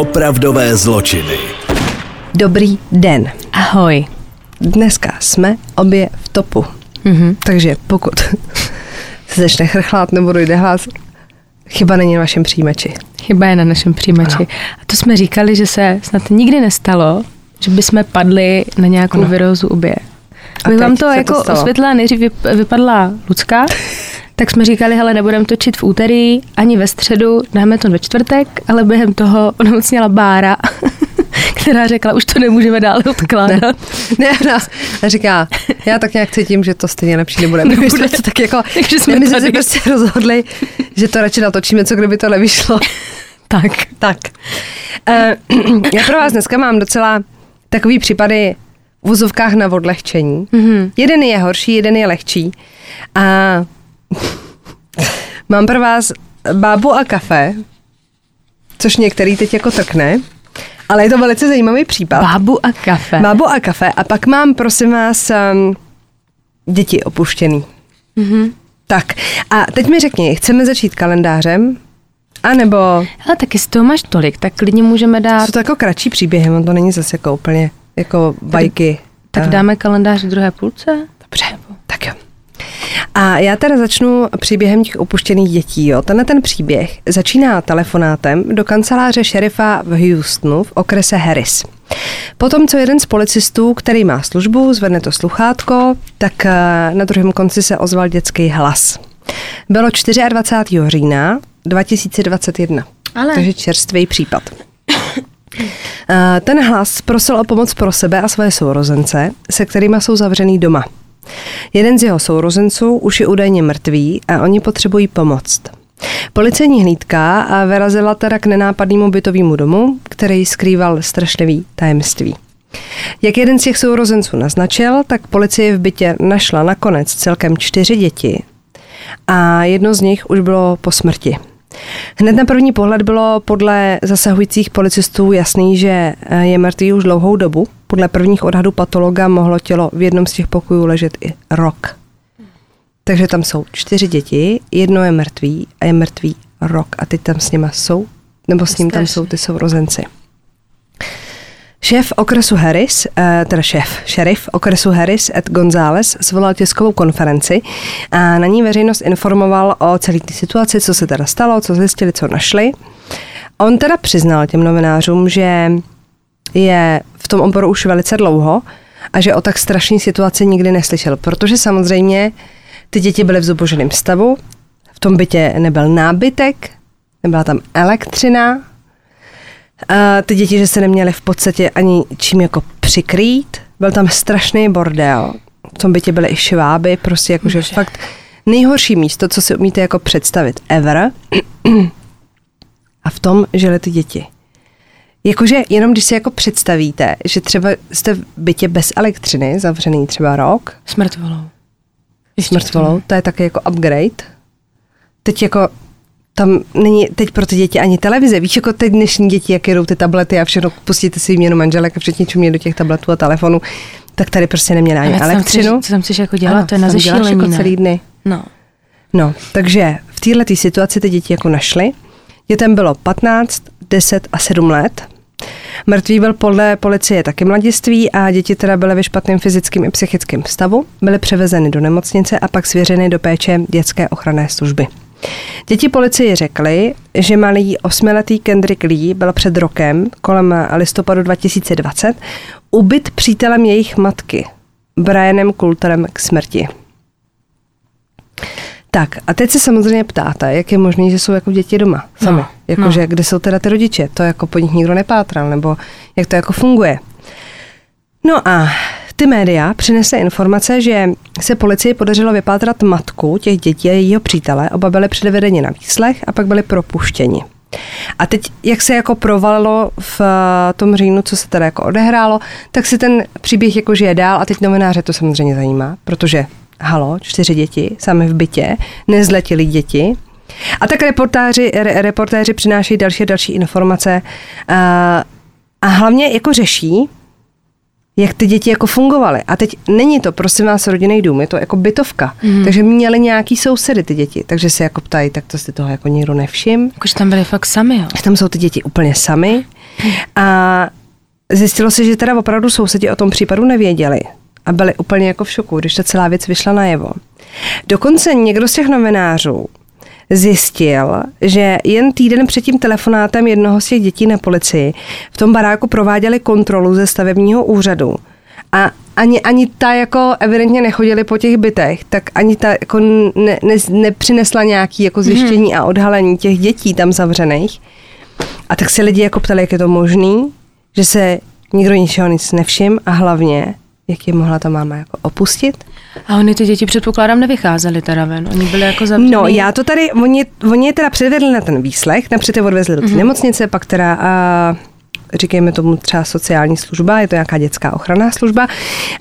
Opravdové zločiny. Dobrý den. Ahoj. Dneska jsme obě v topu. Mm-hmm. Takže pokud se začne chrchlat nebo dojde hlas, chyba není na vašem přijímači. Chyba je na našem přijímači. Ano. A to jsme říkali, že se snad nikdy nestalo, že bychom padli na nějakou ano. virózu obě. Abych vám to jako to osvětlila, nejdřív vypadla Lucka, tak jsme říkali, hele, nebudeme točit v úterý ani ve středu, dáme to ve čtvrtek, ale během toho onemocněla Bára, která řekla, už to nemůžeme dál odkládat. Ne, ne nás říká, já tak nějak cítím, že to stejně lepší nebude. Nebude. My jsme to tak jako, Takže jsme my jsme prostě rozhodli, že to radši natočíme, co kdyby to nevyšlo. Tak. Tak. Uh, já pro vás dneska mám docela takový případy v vozovkách na odlehčení. Mm-hmm. Jeden je horší, jeden je lehčí. A mám pro vás bábu a kafe, což některý teď jako trkne, ale je to velice zajímavý případ. Bábu a kafe. Bábu a kafe. A pak mám, prosím vás, um, děti opuštěný. Mm-hmm. Tak. A teď mi řekni, chceme začít kalendářem? A nebo Ale tak jestli toho máš tolik, tak klidně můžeme dát, jsou to jako kratší příběhy, on to není zase jako úplně jako bajky. tak Eh, dáme kalendář v druhé půlce? Dobře, tak jo. A já teda začnu příběhem těch opuštěných dětí. Jo. Tenhle ten příběh začíná telefonátem do kanceláře šerifa v Houstonu v okrese Harris. Potom, co jeden z policistů, který má službu, zvedne to sluchátko, tak eh, na druhém konci se ozval dětský hlas. Bylo 24. října 2021. Ale- Takže čerstvý případ. Eh, Ten hlas prosil o pomoc pro sebe a své sourozence, se kterými jsou zavřený doma. Jeden z jeho sourozenců už je údajně mrtvý a oni potřebují pomoc. Policejní hlídka a vyrazila teda k nenápadnému bytovému domu, který skrýval strašlivý tajemství. Jak jeden z těch sourozenců naznačil, tak policie v bytě našla nakonec celkem čtyři děti a jedno z nich už bylo po smrti. Hned na první pohled bylo podle zasahujících policistů jasný, že eh, je mrtvý už dlouhou dobu. Podle prvních odhadů patologa mohlo tělo v jednom z těch pokojů ležet i rok. Takže tam jsou čtyři děti, jedno je mrtvý a je mrtvý rok. A teď tam s nima jsou, nebo s ním tam jsou ty sourozenci. Šéf okresu Harris, eh, teda šéf, šerif okresu Harris Ed González svolal tiskovou konferenci a na ní veřejnost informoval o celé té situaci, co se teda stalo, co zjistili, co našli. On teda přiznal těm novinářům, že je v tom oboru už velice dlouho a že o tak strašné situaci nikdy neslyšel, protože samozřejmě ty děti byly v zuboženém stavu, v tom bytě nebyl nábytek, nebyla tam elektřina, a ty děti, že se neměly v podstatě ani čím jako přikrýt. Byl tam strašný bordel. V tom bytě byly i šváby, prostě jakože fakt nejhorší místo, co si umíte jako představit ever. A v tom žili ty děti. Jakože jenom když si jako představíte, že třeba jste v bytě bez elektřiny, zavřený třeba rok, S mrtvolou. s mrtvolou, to je taky jako upgrade. Teď jako tam není teď pro ty děti ani televize. Víš, jako teď dnešní děti, jak jedou ty tablety a všechno, pustíte si jméno manželek a všichni čumě do těch tabletů a telefonů, tak tady prostě neměli ani tam chceš, elektřinu. co tam chceš jako dělat, Ano, to je na zešílení, jako celý dny. No. No, takže v této situaci ty děti jako našly. Dětem bylo 15, 10 a 7 let. Mrtvý byl podle policie taky mladiství a děti teda byly ve špatném fyzickém i psychickém stavu. Byly převezeny do nemocnice a pak svěřeny do péče dětské ochranné služby. Děti policii řekly, že malý osmiletý Kendrick Lee byl před rokem, kolem listopadu 2020, ubyt přítelem jejich matky, Brianem Coulterem k smrti. Tak a teď se samozřejmě ptáte, jak je možné, že jsou jako děti doma sami. No, Jakože no. kde jsou teda ty rodiče, to jako po nich nikdo nepátral, nebo jak to jako funguje. No a ty média přinesly informace, že se policii podařilo vypátrat matku těch dětí a jejího přítele. Oba byli předvedeni na výslech a pak byli propuštěni. A teď, jak se jako provalilo v eh, tom říjnu, co se teda jako odehrálo, tak si ten příběh jako žije dál a teď novináře to samozřejmě zajímá, protože halo, čtyři děti, sami v bytě, nezletili děti. A tak reportáři, re, reportéři přinášejí další a další informace a, a hlavně jako řeší, jak ty děti jako fungovaly. A teď není to, prosím vás, rodinný dům, je to jako bytovka. Mm. Takže měli nějaký sousedy ty děti, takže se jako ptají, tak to si toho jako nikdo nevšim. Jakože tam byli fakt sami, jo? Tam jsou ty děti úplně sami. A zjistilo se, že teda opravdu sousedi o tom případu nevěděli. A byli úplně jako v šoku, když ta celá věc vyšla najevo. Dokonce někdo z těch novinářů zjistil, že jen týden před tím telefonátem jednoho z těch dětí na policii v tom baráku prováděli kontrolu ze stavebního úřadu. A ani, ani ta jako evidentně nechodili po těch bytech, tak ani ta jako ne, ne, nepřinesla nějaký jako zjištění hmm. a odhalení těch dětí tam zavřených. A tak se lidi jako ptali, jak je to možný, že se nikdo ničeho nic nevšim a hlavně, jak je mohla ta máma jako opustit. A oni ty děti předpokládám nevycházeli teda ven, oni byli jako zavřený. No já to tady, oni, oni je teda předvedli na ten výslech, napřed je odvezli do té mm-hmm. nemocnice, pak teda a, říkejme tomu třeba sociální služba, je to nějaká dětská ochranná služba.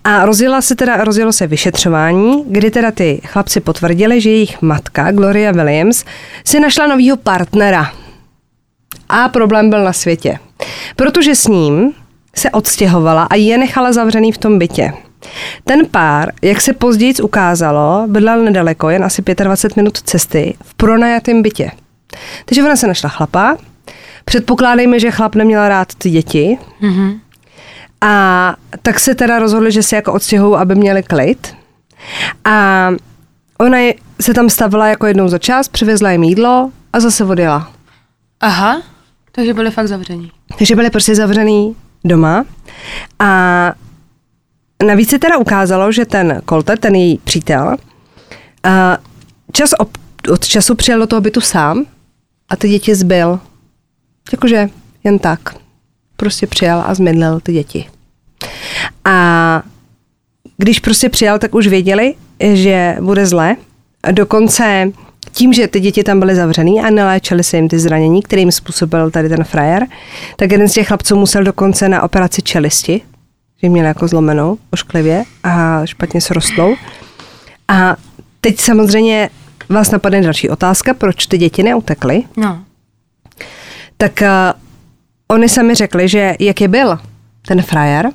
A rozjela se teda, rozjelo se vyšetřování, kdy teda ty chlapci potvrdili, že jejich matka, Gloria Williams, si našla novýho partnera. A problém byl na světě. Protože s ním se odstěhovala a je nechala zavřený v tom bytě. Ten pár, jak se později ukázalo, bydlel nedaleko, jen asi 25 minut cesty, v pronajatém bytě. Takže ona se našla chlapa, předpokládejme, že chlap neměl rád ty děti, mm-hmm. a tak se teda rozhodli, že se jako odstěhují, aby měli klid. A ona se tam stavila jako jednou za čas, přivezla jim jídlo a zase odjela. Aha, takže byli fakt zavření. Takže byli prostě zavřený doma a Navíc se teda ukázalo, že ten Kolter, ten její přítel, čas od, od času přijel do toho bytu sám a ty děti zbyl. Jakože jen tak. Prostě přijel a zmydlil ty děti. A když prostě přijel, tak už věděli, že bude zle. Dokonce tím, že ty děti tam byly zavřený a neléčili se jim ty zranění, kterým způsobil tady ten frajer, tak jeden z těch chlapců musel dokonce na operaci čelisti, že měla jako zlomenou ošklivě a špatně se rostlou. A teď samozřejmě vás napadne další otázka, proč ty děti neutekly. No. Tak uh, oni sami řekli, že jak je byl ten frajer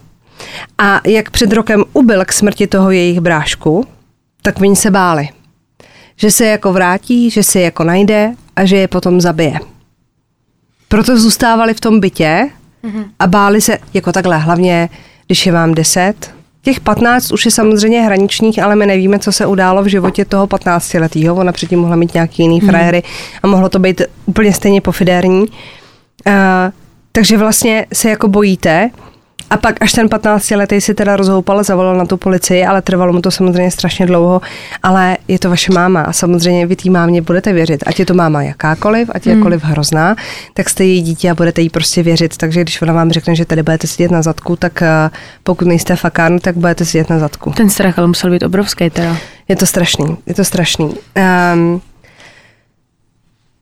a jak před rokem ubil k smrti toho jejich brášku, tak oni se báli. Že se jako vrátí, že se jako najde a že je potom zabije. Proto zůstávali v tom bytě mm-hmm. a báli se jako takhle, hlavně když je vám 10. Těch 15 už je samozřejmě hraničních, ale my nevíme, co se událo v životě toho 15-letého. Ona předtím mohla mít nějaký jiný hmm. frajery a mohlo to být úplně stejně pofidérní. Uh, takže vlastně se jako bojíte, a pak až ten 15 letý si teda rozhoupal, zavolal na tu policii, ale trvalo mu to samozřejmě strašně dlouho, ale je to vaše máma a samozřejmě vy té mámě budete věřit. Ať je to máma jakákoliv, ať je hmm. jakkoliv hrozná, tak jste její dítě a budete jí prostě věřit. Takže když ona vám řekne, že tady budete sedět na zadku, tak eh, pokud nejste fakán, tak budete sedět na zadku. Ten strach ale musel být obrovský teda. Je to strašný, je to strašný. Um,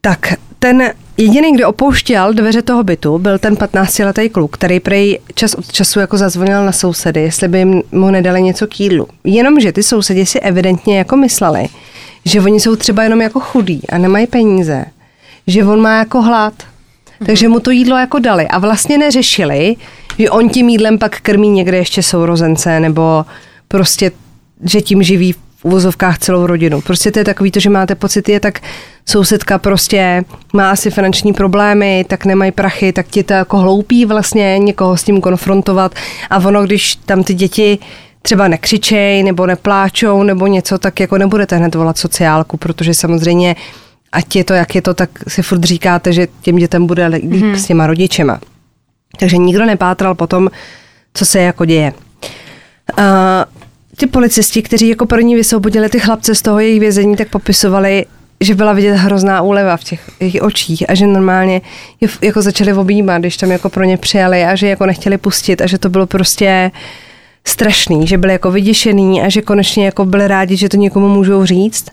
tak ten jediný, kdo opouštěl dveře toho bytu, byl ten 15-letý kluk, který prej čas od času jako zazvonil na sousedy, jestli by jim mu nedali něco k jídlu. Jenomže ty sousedi si evidentně jako mysleli, že oni jsou třeba jenom jako chudí a nemají peníze, že on má jako hlad, mm-hmm. takže mu to jídlo jako dali a vlastně neřešili, že on tím jídlem pak krmí někde ještě sourozence nebo prostě, že tím živí uvozovkách celou rodinu. Prostě to je takový to, že máte pocit, je tak sousedka prostě má asi finanční problémy, tak nemají prachy, tak ti to jako hloupí vlastně někoho s tím konfrontovat a ono, když tam ty děti třeba nekřičej nebo nepláčou nebo něco, tak jako nebudete hned volat sociálku, protože samozřejmě ať je to, jak je to, tak si furt říkáte, že těm dětem bude líp hmm. s těma rodičema. Takže nikdo nepátral potom, co se jako děje. Uh, ty policisti, kteří jako první vysvobodili ty chlapce z toho jejich vězení, tak popisovali, že byla vidět hrozná úleva v těch jejich očích a že normálně je jako začali objímat, když tam jako pro ně přijali a že jako nechtěli pustit a že to bylo prostě strašný, že byli jako vyděšený a že konečně jako byli rádi, že to někomu můžou říct.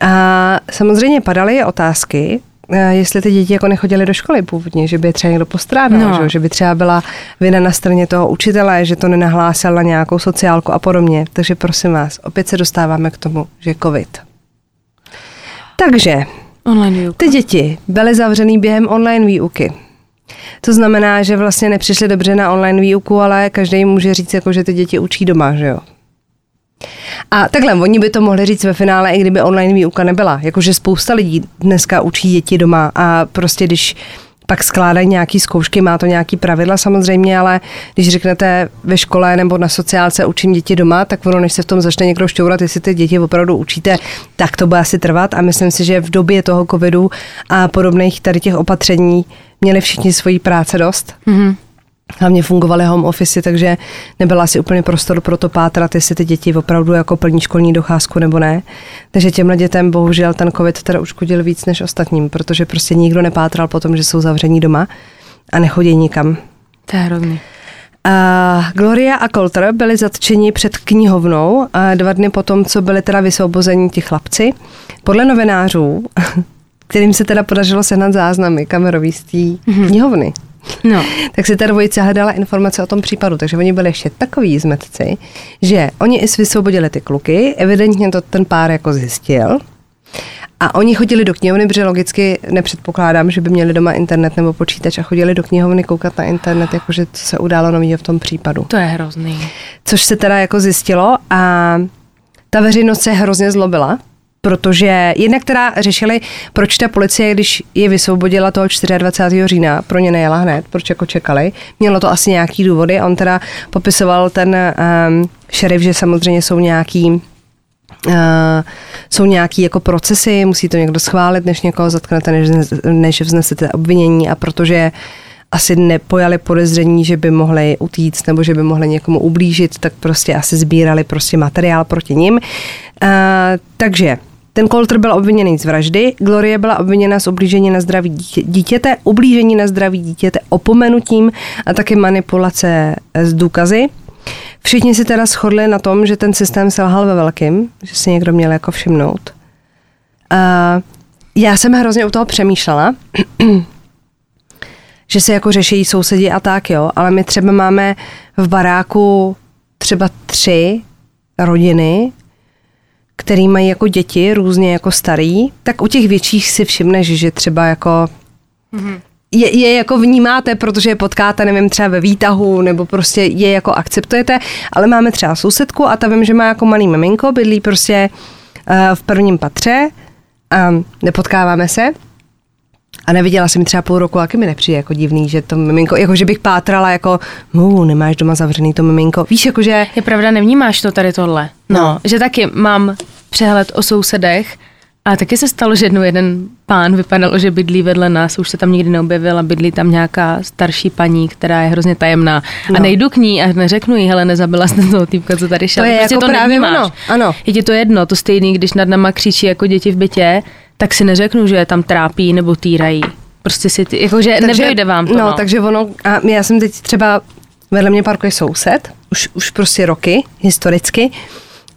A samozřejmě padaly otázky, Eh, jestli ty děti jako nechodily do školy původně, že by je třeba někdo postrádal, no. že, že by třeba byla vina na straně toho učitele, že to nenahlásil na nějakou sociálku a podobně. Takže prosím vás, opět se dostáváme k tomu, že covid. Takže online výuka. ty děti byly zavřený během online výuky. To znamená, že vlastně nepřišli dobře na online výuku, ale každý může říct, jako, že ty děti učí doma, že jo. A takhle, oni by to mohli říct ve finále, i kdyby online výuka nebyla. Jakože spousta lidí dneska učí děti doma a prostě když pak skládají nějaký zkoušky, má to nějaký pravidla samozřejmě, ale když řeknete ve škole nebo na sociálce učím děti doma, tak ono, než se v tom začne někdo šťourat, jestli ty děti opravdu učíte, tak to bude asi trvat a myslím si, že v době toho covidu a podobných tady těch opatření měli všichni svoji práce dost. Mm-hmm hlavně fungovaly home office, takže nebyl asi úplně prostor pro to pátrat, jestli ty děti opravdu jako plní školní docházku nebo ne. Takže těmhle dětem bohužel ten covid teda uškodil víc než ostatním, protože prostě nikdo nepátral po tom, že jsou zavření doma a nechodí nikam. To je hrozný. Uh, Gloria a Colter byli zatčeni před knihovnou uh, dva dny potom, co byli teda vysvobozeni ti chlapci. Podle novinářů, kterým se teda podařilo sehnat záznamy kamerový z té mm-hmm. knihovny, No. tak si ta dvojice hledala informace o tom případu, takže oni byli ještě takový zmetci, že oni i vysvobodili ty kluky, evidentně to ten pár jako zjistil, a oni chodili do knihovny, protože logicky nepředpokládám, že by měli doma internet nebo počítač a chodili do knihovny koukat na internet, jakože co se událo nového v tom případu. To je hrozný. Což se teda jako zjistilo a ta veřejnost se hrozně zlobila, protože jednak teda řešili, proč ta policie, když je vysvobodila toho 24. října, pro ně nejela hned, proč jako čekali. Mělo to asi nějaký důvody. On teda popisoval ten um, šerif, že samozřejmě jsou nějaký Uh, jsou nějaký jako procesy, musí to někdo schválit, než někoho zatknete, než, než vznesete obvinění a protože asi nepojali podezření, že by mohli utíct nebo že by mohli někomu ublížit, tak prostě asi sbírali prostě materiál proti ním. Uh, takže ten Colter byl obviněný z vraždy, Glorie byla obviněna z ublížení na zdraví dítě, dítěte, ublížení na zdraví dítěte opomenutím a taky manipulace s důkazy. Všichni si teda shodli na tom, že ten systém selhal ve velkým, že si někdo měl jako všimnout. A já jsem hrozně u toho přemýšlela, že se jako řeší sousedí a tak, jo, ale my třeba máme v baráku třeba tři rodiny který mají jako děti různě jako starý, tak u těch větších si všimneš, že třeba jako mm-hmm. je, je jako vnímáte, protože je potkáte, nevím, třeba ve výtahu, nebo prostě je jako akceptujete, ale máme třeba sousedku a ta vím, že má jako malý miminko, bydlí prostě uh, v prvním patře a nepotkáváme se. A neviděla jsem třeba půl roku, jaký mi nepřijde jako divný, že to miminko, jako že bych pátrala jako, mu, nemáš doma zavřený to miminko. Víš, jako že... Je pravda, nevnímáš to tady tohle. No, no. že taky mám přehled o sousedech a taky se stalo, že jednou jeden pán vypadalo, že bydlí vedle nás, už se tam nikdy neobjevila, bydlí tam nějaká starší paní, která je hrozně tajemná. No. A nejdu k ní a neřeknu jí, hele, nezabila jste toho týpka, co tady šel. To je prostě jako to právě ono. Ano. Je ti to jedno, to stejný, když nad náma křičí jako děti v bytě, tak si neřeknu, že je tam trápí nebo týrají. Prostě si ty, jakože takže, nedojde vám to. No, no, takže ono, a já jsem teď třeba, vedle mě parkuje soused, už, už prostě roky, historicky,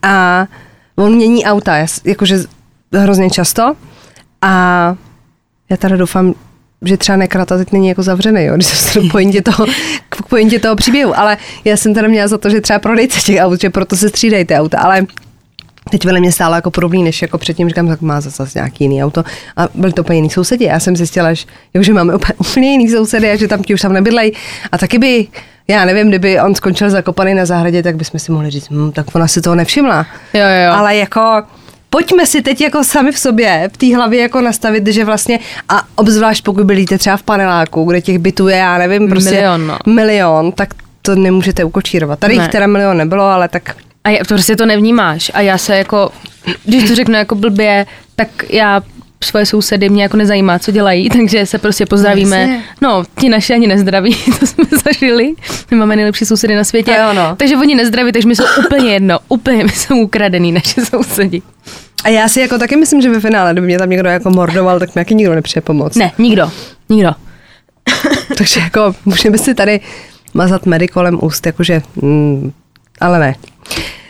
a on mění auta, jakože hrozně často, a já teda doufám, že třeba nekrata teď není jako zavřený, jo, když se k pointě toho, k pointě toho příběhu, ale já jsem teda měla za to, že třeba prodejce těch aut, že proto se střídají ty auta, ale Teď vedle mě stálo jako podobný, než jako předtím, říkám, tak má zase nějaký jiný auto. A byli to úplně jiný sousedi. Já jsem zjistila, že, že máme úplně, úplně jiný sousedy a že tam ti už tam nebydlej. A taky by, já nevím, kdyby on skončil zakopaný na zahradě, tak bychom si mohli říct, hm, tak ona si toho nevšimla. Jo, jo. Ale jako, pojďme si teď jako sami v sobě v té hlavě jako nastavit, že vlastně, a obzvlášť pokud bydlíte třeba v paneláku, kde těch bytů je, já nevím, prostě milion, no. milion tak to nemůžete ukočírovat. Tady ne. jich teda milion nebylo, ale tak a je, prostě to nevnímáš. A já se jako, když to řeknu jako blbě, tak já svoje sousedy mě jako nezajímá, co dělají, takže se prostě pozdravíme. No, no ti naši ani nezdraví, to jsme zažili. My máme nejlepší sousedy na světě. jo, no. Takže oni nezdraví, takže mi jsou úplně jedno, úplně mi jsou ukradený naše sousedi. A já si jako taky myslím, že ve finále, kdyby mě tam někdo jako mordoval, tak mi jaký nikdo nepřijde pomoct. Ne, nikdo. Nikdo. takže jako můžeme si tady mazat medy kolem úst, jakože, mm, ale ne.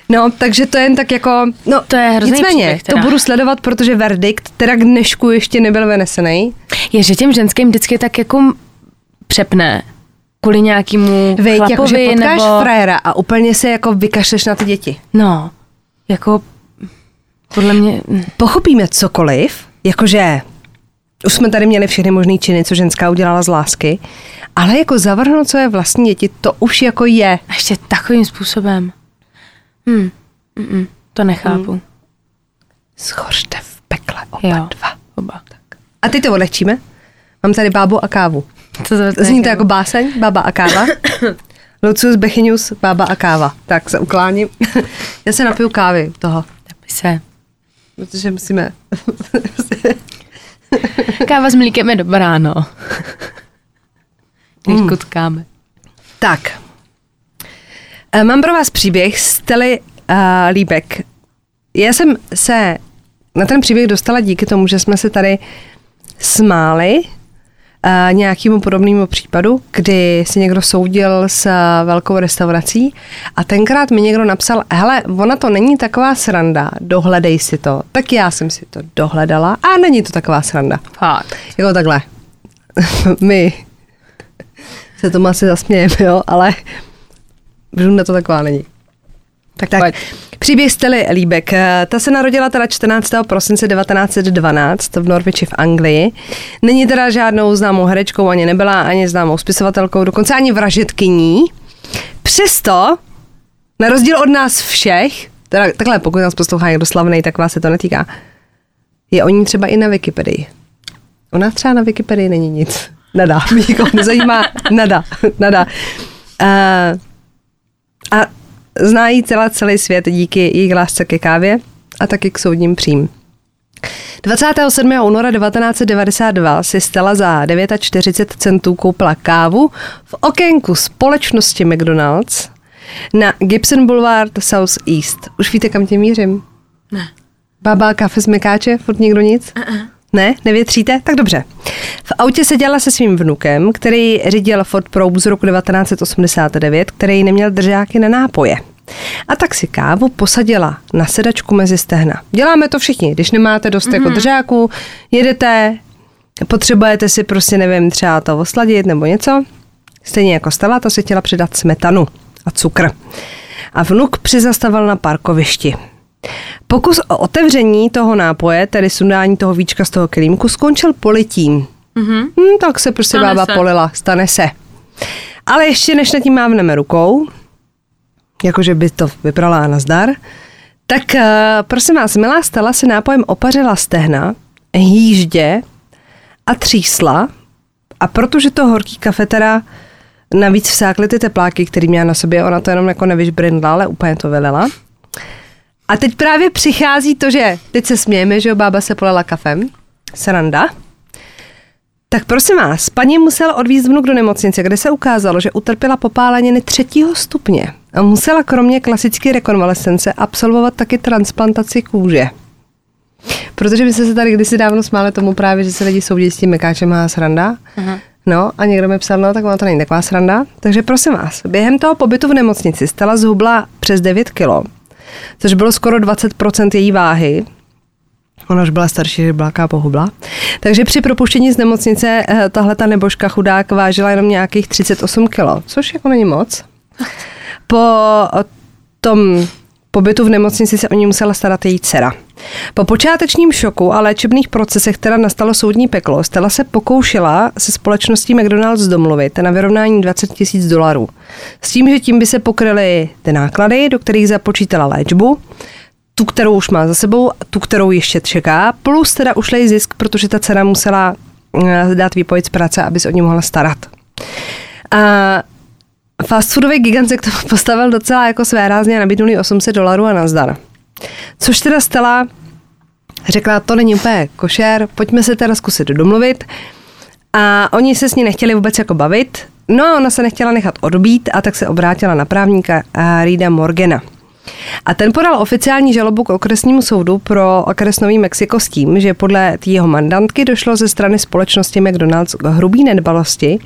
No, takže to jen tak jako, no, to je hrozný nicméně, příběh, to budu sledovat, protože verdikt teda k dnešku ještě nebyl vynesený. Je, že těm ženským vždycky tak jako přepne kvůli nějakému Vejď, chlapovi, jako, že potkáš nebo... frajera a úplně se jako vykašleš na ty děti. No, jako podle mě... Pochopíme cokoliv, jakože Už jsme tady měli všechny možné činy, co ženská udělala z lásky, ale jako zavrhnout je vlastní děti, to už jako je. A ještě takovým způsobem. Hmm. Mm-mm, to nechápu. Hmm. Schořte v pekle oba jo, dva. Oba. Tak. A ty to odlehčíme? Mám tady bábu a kávu. Co to Zní to jako báseň, bába a káva. Lucius Bechynius, bába a káva. Tak se ukláním. Já se napiju kávy toho. Napij se. Protože musíme... Káva s mlíkem je dobrá, no. Když mm. kutkáme. Tak. Eh, mám pro vás příběh Stely uh, Líbek. Já jsem se na ten příběh dostala díky tomu, že jsme se tady smáli uh, nějakému podobnému případu, kdy si někdo soudil s velkou restaurací a tenkrát mi někdo napsal, hele, ona to není taková sranda, dohledej si to. Tak já jsem si to dohledala a není to taková sranda. Fakt. Jako takhle. My se tomu asi zasmějeme, jo, ale Žunda to taková není. Tak, tak příběh Stely Líbek. Ta se narodila teda 14. prosince 1912 v Norwichi v Anglii. Není teda žádnou známou herečkou, ani nebyla ani známou spisovatelkou, dokonce ani vražetkyní. Přesto, na rozdíl od nás všech, teda takhle, pokud nás poslouchá někdo slavný, tak vás se to netýká, je o ní třeba i na Wikipedii. U nás třeba na Wikipedii není nic. Nada. Mě nikoho nezajímá. Nada. Nada. Uh, a znají celá celý svět díky jejich lásce ke kávě a taky k soudním přím. 27. února 1992 si Stella za 49 centů koupila kávu v okénku společnosti McDonald's na Gibson Boulevard South East. Už víte, kam tě mířím? Ne. Baba kafe z Mekáče? Furt nikdo nic? Uh-uh. Ne, nevětříte? Tak dobře. V autě seděla se svým vnukem, který řídil Ford Probe z roku 1989, který neměl držáky na nápoje. A tak si kávu posadila na sedačku mezi stehna. Děláme to všichni, když nemáte dost mm-hmm. jako mhm. držáků, jedete, potřebujete si prostě, nevím, třeba to osladit nebo něco. Stejně jako stala, to si chtěla přidat smetanu a cukr. A vnuk přizastavil na parkovišti. Pokus o otevření toho nápoje, tedy sundání toho víčka z toho kelímku, skončil politím. Mm-hmm. Hm, tak se prostě stane bába se. polila, stane se. Ale ještě než na tím mávneme rukou, jakože by to vyprala na zdar, tak uh, prosím vás, milá Stella si nápojem opařila stehna, hýždě a třísla a protože to horký kafe teda navíc vsákly ty tepláky, který měla na sobě, ona to jenom jako nevyžbrindla, ale úplně to vylila, a teď právě přichází to, že teď se smějeme, že jo, bába se polila kafem, sranda. Tak prosím vás, paní musela odvízt vnuk do nemocnice, kde se ukázalo, že utrpěla popáleniny třetího stupně a musela kromě klasické rekonvalescence absolvovat taky transplantaci kůže. Protože my jsme se tady kdysi dávno smáli tomu právě, že se lidi soudí s tím mekáčem a sranda. Aha. No a někdo mi psal, no tak ona to není taková sranda. Takže prosím vás, během toho pobytu v nemocnici stala zhubla přes 9 kilo což bylo skoro 20% její váhy. Ona už byla starší, byla pohubla. Takže při propuštění z nemocnice eh, tahle ta nebožka chudák vážila jenom nějakých 38 kilo, což jako není moc. Po tom pobytu v nemocnici se o ní musela starat její dcera. Po počátečním šoku a léčebných procesech, která nastalo soudní peklo, Stella se pokoušela se společností McDonald's domluvit na vyrovnání 20 tisíc dolarů. S tím, že tím by se pokryly ty náklady, do kterých započítala léčbu, tu, kterou už má za sebou, tu, kterou ještě čeká, plus teda ušlej zisk, protože ta dcera musela eh, dát výpověď z práce, aby se o ní mohla starat. A fast foodový gigant se k tomu postavil docela jako své rázně nabídnuli 800 dolarů a nazdar. Což teda stala, řekla, to není úplně košer, pojďme se teda zkusit domluvit. A oni se s ní nechtěli vůbec jako bavit, no a ona se nechtěla nechat odbít a tak se obrátila na právníka Rida Morgana. A ten podal oficiální žalobu k okresnímu soudu pro okres Nový Mexiko s tím, že podle jeho mandantky došlo ze strany společnosti McDonald's k hrubý nedbalosti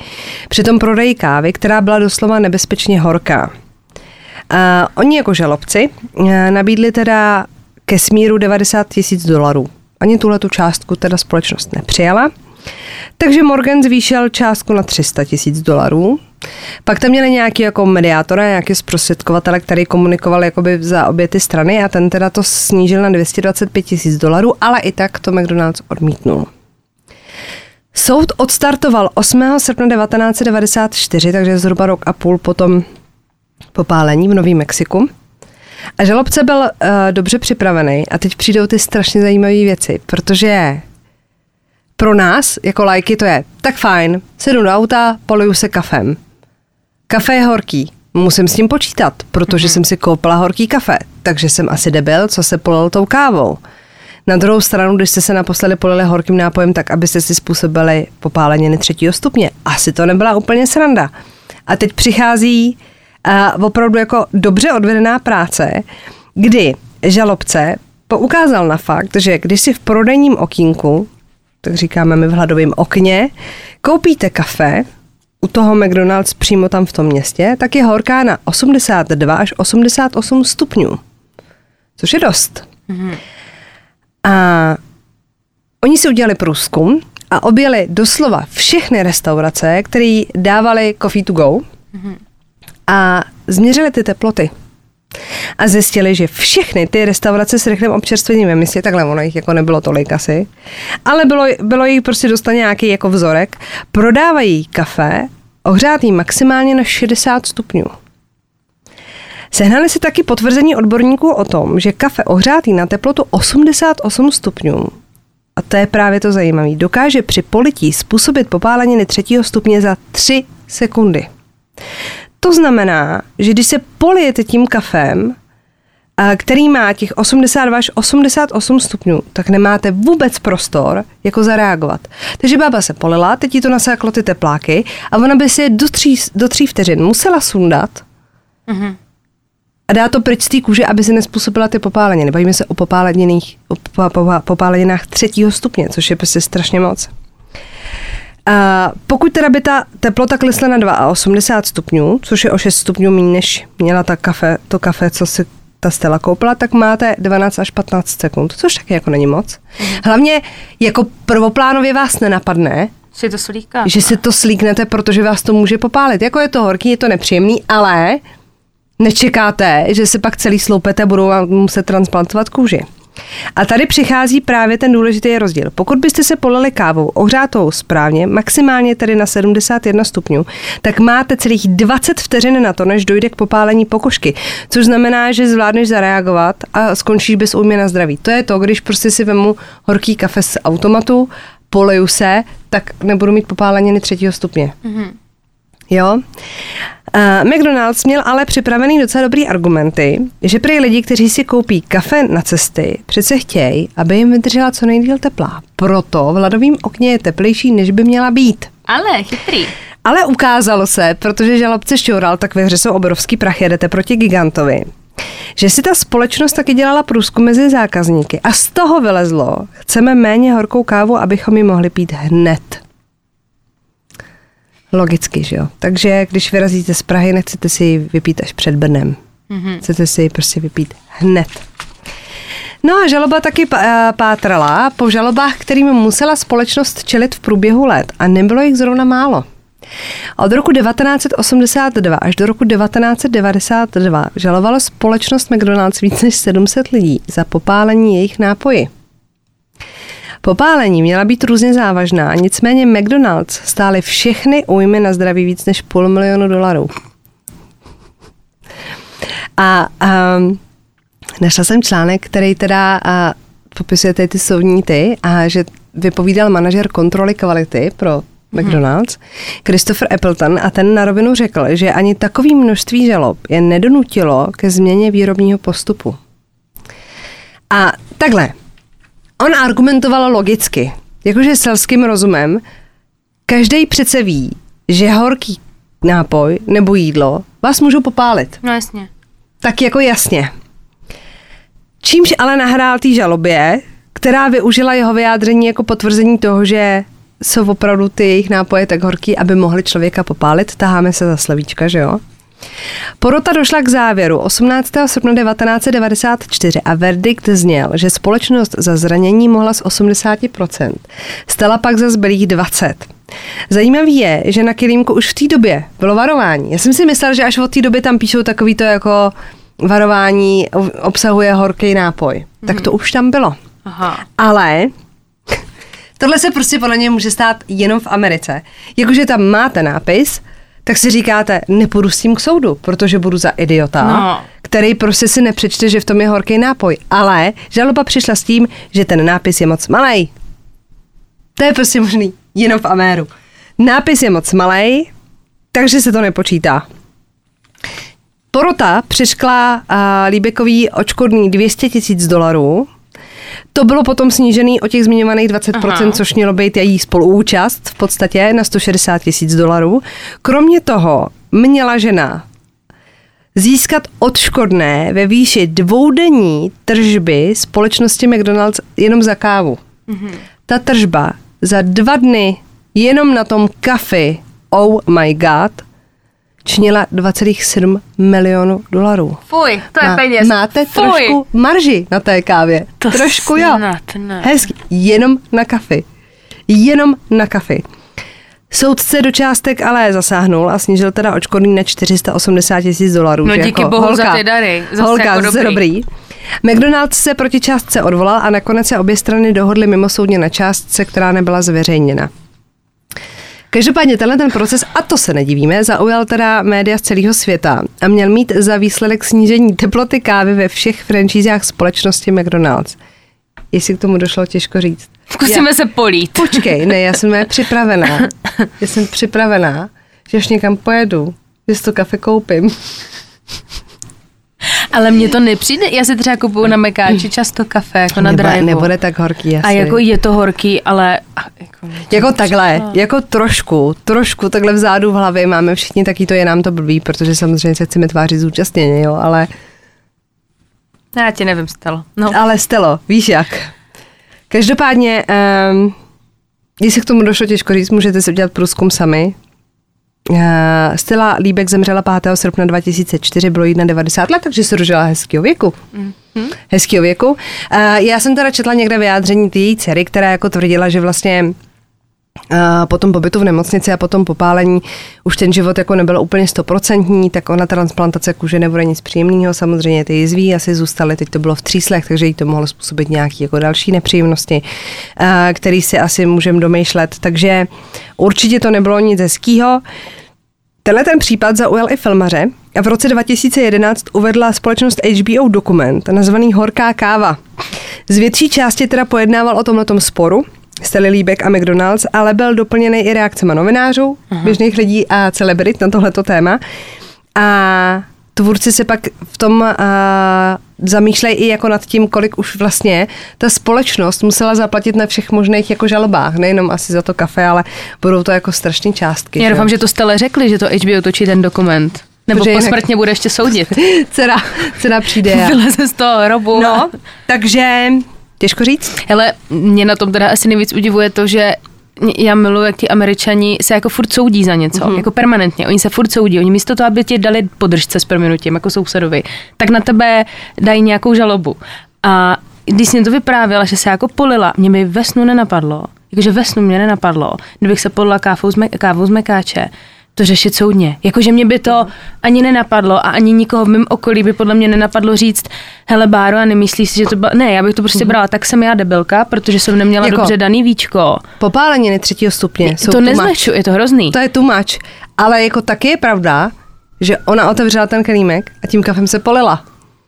při tom prodeji kávy, která byla doslova nebezpečně horká. A oni jako žalobci eh, nabídli teda ke smíru 90 tisíc dolarů. Ani tuhle tu částku teda společnost nepřijala. Takže Morgan zvýšil částku na 300 tisíc dolarů. Pak tam měli nějaký jako mediátora, nějaký zprostředkovatele, který komunikoval jakoby za obě ty strany a ten teda to snížil na 225 tisíc dolarů, ale i tak to McDonald's odmítnul. Soud odstartoval 8. srpna 1994, takže zhruba rok a půl potom popálení v Novém Mexiku. A žalobce byl uh, dobře připravený a teď přijdou ty strašně zajímavé věci, protože pro nás, jako lajky, to je tak fajn, sedu do auta, poluju se kafem. Kafe je horký, musím s tím počítat, protože mm-hmm. jsem si koupila horký kafe, takže jsem asi debil, co se polil tou kávou. Na druhou stranu, když jste se naposledy polili horkým nápojem, tak abyste si způsobili popáleniny třetího stupně. Asi to nebyla úplně sranda. A teď přichází uh, opravdu jako dobře odvedená práce, kdy žalobce poukázal na fakt, že když si v prodejním okýnku, tak říkáme my v hladovém okně, koupíte kafe, u toho McDonald's přímo tam v tom městě, tak je horká na 82 až 88 stupňů. Což je dost. Mm-hmm. A oni si udělali průzkum a objeli doslova všechny restaurace, které dávali coffee to go mm-hmm. A změřili ty teploty. A zjistili, že všechny ty restaurace s rychlým občerstvením ve městě, takhle ono jich jako nebylo tolik asi, ale bylo, bylo jich prostě dostat nějaký jako vzorek, prodávají kafe ohřátý maximálně na 60 stupňů. Sehnali si taky potvrzení odborníků o tom, že kafe ohřátý na teplotu 88 stupňů, a to je právě to zajímavé, dokáže při polití způsobit popáleniny třetího stupně za 3 sekundy. To znamená, že když se polijete tím kafem, který má těch 82 až 88 stupňů, tak nemáte vůbec prostor, jako zareagovat. Takže bába se polila, teď jí to nasáklo ty tepláky a ona by si je do tří, do tří vteřin musela sundat, mm-hmm a dá to pryč z té kůže, aby se nespůsobila ty popáleniny. Bavíme se o o popáleninách třetího stupně, což je prostě strašně moc. A pokud teda by ta teplota klesla na 82 stupňů, což je o 6 stupňů méně, než měla ta kafe, to kafe, co si ta Stella koupila, tak máte 12 až 15 sekund, což taky jako není moc. Mhm. Hlavně jako prvoplánově vás nenapadne, si to slíká. že si to slíknete, protože vás to může popálit. Jako je to horký, je to nepříjemný, ale nečekáte, že se pak celý sloupete a budou vám muset transplantovat kůži. A tady přichází právě ten důležitý rozdíl. Pokud byste se polili kávou ohřátou správně, maximálně tedy na 71 stupňů, tak máte celých 20 vteřin na to, než dojde k popálení pokožky. Což znamená, že zvládneš zareagovat a skončíš bez újmy na zdraví. To je to, když prostě si vemu horký kafe z automatu, poleju se, tak nebudu mít popáleniny třetího stupně. Mm-hmm. Jo? Uh, McDonald's měl ale připravený docela dobrý argumenty, že prý lidi, kteří si koupí kafe na cesty, přece chtějí, aby jim vydržela co nejdíl teplá. Proto v ladovém okně je teplejší, než by měla být. Ale chytrý. Ale ukázalo se, protože žalobce šťoural, tak ve hře jsou obrovský prach, jedete proti gigantovi, že si ta společnost taky dělala průzkum mezi zákazníky a z toho vylezlo, chceme méně horkou kávu, abychom ji mohli pít hned. Logicky, že jo. Takže když vyrazíte z Prahy, nechcete si ji vypít až před Brnem. Mm-hmm. Chcete si ji prostě vypít hned. No a žaloba taky eh, pátrala po žalobách, kterým musela společnost čelit v průběhu let a nebylo jich zrovna málo. Od roku 1982 až do roku 1992 žalovala společnost McDonald's víc než 700 lidí za popálení jejich nápoji. Popálení měla být různě závažná, nicméně McDonald's stály všechny újmy na zdraví víc než půl milionu dolarů. A um, našla jsem článek, který teda uh, popisuje tady ty soudní ty a že vypovídal manažer kontroly kvality pro McDonald's, Christopher Appleton, a ten na rovinu řekl, že ani takový množství žalob je nedonutilo ke změně výrobního postupu. A takhle, On argumentoval logicky, jakože selským rozumem. Každý přece ví, že horký nápoj nebo jídlo vás můžou popálit. No jasně. Tak jako jasně. Čímž ale nahrál té žalobě, která využila jeho vyjádření jako potvrzení toho, že jsou opravdu ty jejich nápoje tak horký, aby mohli člověka popálit. Taháme se za slavíčka, že jo? Porota došla k závěru 18. srpna 1994 a verdikt zněl, že společnost za zranění mohla z 80%, stala pak za zbylých 20%. Zajímavý je, že na Kilímku už v té době bylo varování. Já jsem si myslel, že až od té doby tam píšou takový to jako varování obsahuje horký nápoj. Mm. Tak to už tam bylo. Aha. Ale Tohle se prostě podle mě může stát jenom v Americe. Jakože tam máte nápis, tak si říkáte, nepůjdu s tím k soudu, protože budu za idiota, no. který prostě si nepřečte, že v tom je horký nápoj. Ale žaloba přišla s tím, že ten nápis je moc malý. To je prostě možný, jenom v Améru. Nápis je moc malý, takže se to nepočítá. Porota přeškla uh, Líbekový očkodný 200 tisíc dolarů. To bylo potom snížený o těch zmiňovaných 20%, Aha. což mělo být její spoluúčast v podstatě na 160 tisíc dolarů. Kromě toho měla žena získat odškodné ve výši dvoudenní tržby společnosti McDonald's jenom za kávu. Mm-hmm. Ta tržba za dva dny jenom na tom kafi Oh my God činila 2,7 milionů dolarů. Fuj, to je peněz. Máte Fuj. trošku marži na té kávě. To trošku jo. Hezky. Jenom na kafy. Jenom na kafy. Soudce do částek ale zasáhnul a snížil teda očkodný na 480 tisíc dolarů. No díky jako bohu holka, za ty dary. Zase holka, jako dobrý. dobrý. McDonald's se proti částce odvolal a nakonec se obě strany dohodly mimosoudně na částce, která nebyla zveřejněna. Každopádně tenhle ten proces, a to se nedivíme, zaujal teda média z celého světa a měl mít za výsledek snížení teploty kávy ve všech franšízách společnosti McDonald's. Jestli k tomu došlo, těžko říct. Zkusíme já, se polít. Počkej, ne, já jsem připravená. Já jsem připravená, že až někam pojedu, že si to kafe koupím. Ale mně to nepřijde, já si třeba kupuju na Mekáči často kafe, jako na drive. Nebude tak horký, asi. A jako je to horký, ale... Jako, jako takhle, to... jako trošku, trošku takhle vzadu v hlavě máme všichni taky to je nám to blbý, protože samozřejmě se chceme tvářit zúčastněně, jo, ale... Já ti nevím, Stelo. No. Ale Stelo, víš jak. Každopádně, um, jestli k tomu došlo těžko říct, můžete si udělat průzkum sami. Eh, Stella Líbek zemřela 5. srpna 2004, bylo jí na 90 let, takže se dožila hezkého věku. Mm-hmm. Hezkého věku. Eh, já jsem teda četla někde vyjádření té její dcery, která jako tvrdila, že vlastně eh, po tom pobytu v nemocnici a potom popálení už ten život jako nebyl úplně stoprocentní, tak ona transplantace kůže nebude nic příjemného, samozřejmě ty jizví asi zůstaly, teď to bylo v tříslech, takže jí to mohlo způsobit nějaké jako další nepříjemnosti, který si asi můžeme domýšlet, takže určitě to nebylo nic hezkého. Tenhle ten případ zaujal i filmaře a v roce 2011 uvedla společnost HBO dokument nazvaný Horká káva. Z větší části teda pojednával o tomhle sporu, Steli Líbek a McDonald's, ale byl doplněný i reakcema novinářů, Aha. běžných lidí a celebrit na tohleto téma. A tvůrci se pak v tom uh, zamýšlejí i jako nad tím, kolik už vlastně ta společnost musela zaplatit na všech možných jako žalobách, nejenom asi za to kafe, ale budou to jako strašné částky. Já doufám, že to jste řekli, že to HBO točí ten dokument. Nebo Protože posmrtně bude ještě soudit. Cena, cena přijde. Vyleze z toho robu. No, takže těžko říct. Hele, mě na tom teda asi nejvíc udivuje to, že já miluji, jak ti američani se jako furt soudí za něco, mm-hmm. jako permanentně. Oni se furt soudí. Oni místo toho, aby ti dali podržce s proměnutím, jako sousedovi, tak na tebe dají nějakou žalobu. A když jsem to vyprávěla, že se jako polila, mě by ve snu nenapadlo, jakože ve snu mě nenapadlo, kdybych se polila kávou z, me, kávou z mekáče, to řešit soudně. Jakože mě by to ani nenapadlo a ani nikoho v mém okolí by podle mě nenapadlo říct, hele Báro, a nemyslíš si, že to byla... Ne, já bych to prostě mhm. brala, tak jsem já debilka, protože jsem neměla jako, dobře daný víčko. Popálení třetího stupně jsou To nezlehču, je to hrozný. To je tumač. Ale jako taky je pravda, že ona otevřela ten kelímek a tím kafem se polila.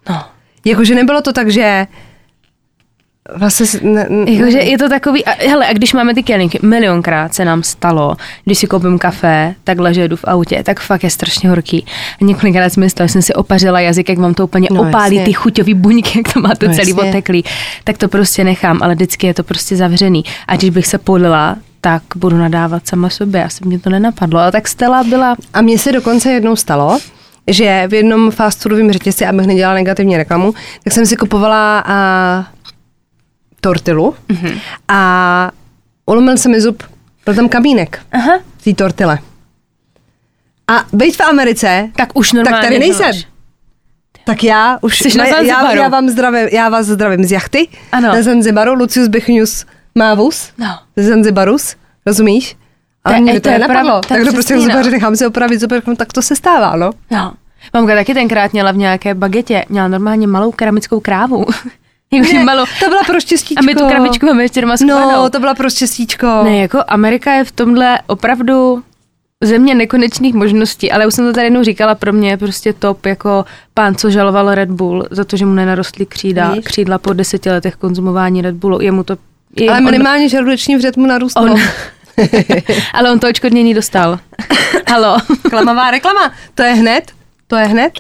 No. Jakože nebylo to tak, že Vlastně, ne, ne, Jakože je to takový, a, hele, a když máme ty kelímky, milionkrát se nám stalo, když si koupím kafe, takhle, že jdu v autě, tak fakt je strašně horký. A několikrát jsem stalo, jsem si opařila jazyk, jak vám to úplně no, opálí, jasně. ty chuťový buňky, jak to máte no, celý jasně. oteklý, tak to prostě nechám, ale vždycky je to prostě zavřený. A když bych se polila, tak budu nadávat sama sobě. Asi mě to nenapadlo. A tak Stella byla... A mně se dokonce jednou stalo, že v jednom fast foodovém řetězci, abych nedělala negativní reklamu, tak jsem si kupovala a tortilu mm-hmm. a ulomil se mi zub. Byl tam kamínek Aha. v té tortile. A být v Americe, tak už normálně tak tady nejsem. Tak já už, Jsi na já, já, vám zdravím, já vás zdravím z jachty ano. na Zanzibaru, Lucius Bechnius Mavus, no. z Zanzibarus, rozumíš? A mě to, to nenapadlo. Tak kdo prostě zubaře no. nechám si opravit zubař, tak to se stává, no. No. Mamka taky tenkrát měla v nějaké bagetě, měla normálně malou keramickou krávu. Jakože malou. To byla pro štěstíčko. A my tu krabičku máme ještě doma. No, to byla pro štěstíčko. Ne, jako Amerika je v tomhle opravdu země nekonečných možností, ale už jsem to tady jednou říkala, pro mě je prostě top jako pán, co žaloval Red Bull za to, že mu nenarostly křídla, Víš? křídla po deseti letech konzumování Red Bullu. Jemu to je, ale minimálně on, žaludeční vřet mu narůstlo. On, ale on to očkodnění dostal. Halo. Klamavá reklama. To je hned? To je hned?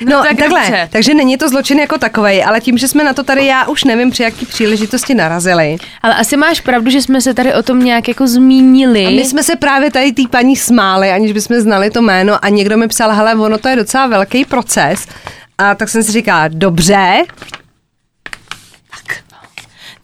No, no tak takhle, dobře. takže není to zločin jako takový, ale tím, že jsme na to tady, já už nevím, při jaký příležitosti narazili. Ale asi máš pravdu, že jsme se tady o tom nějak jako zmínili. A my jsme se právě tady té paní smáli, aniž bychom znali to jméno a někdo mi psal, hele, ono to je docela velký proces. A tak jsem si říkala, dobře,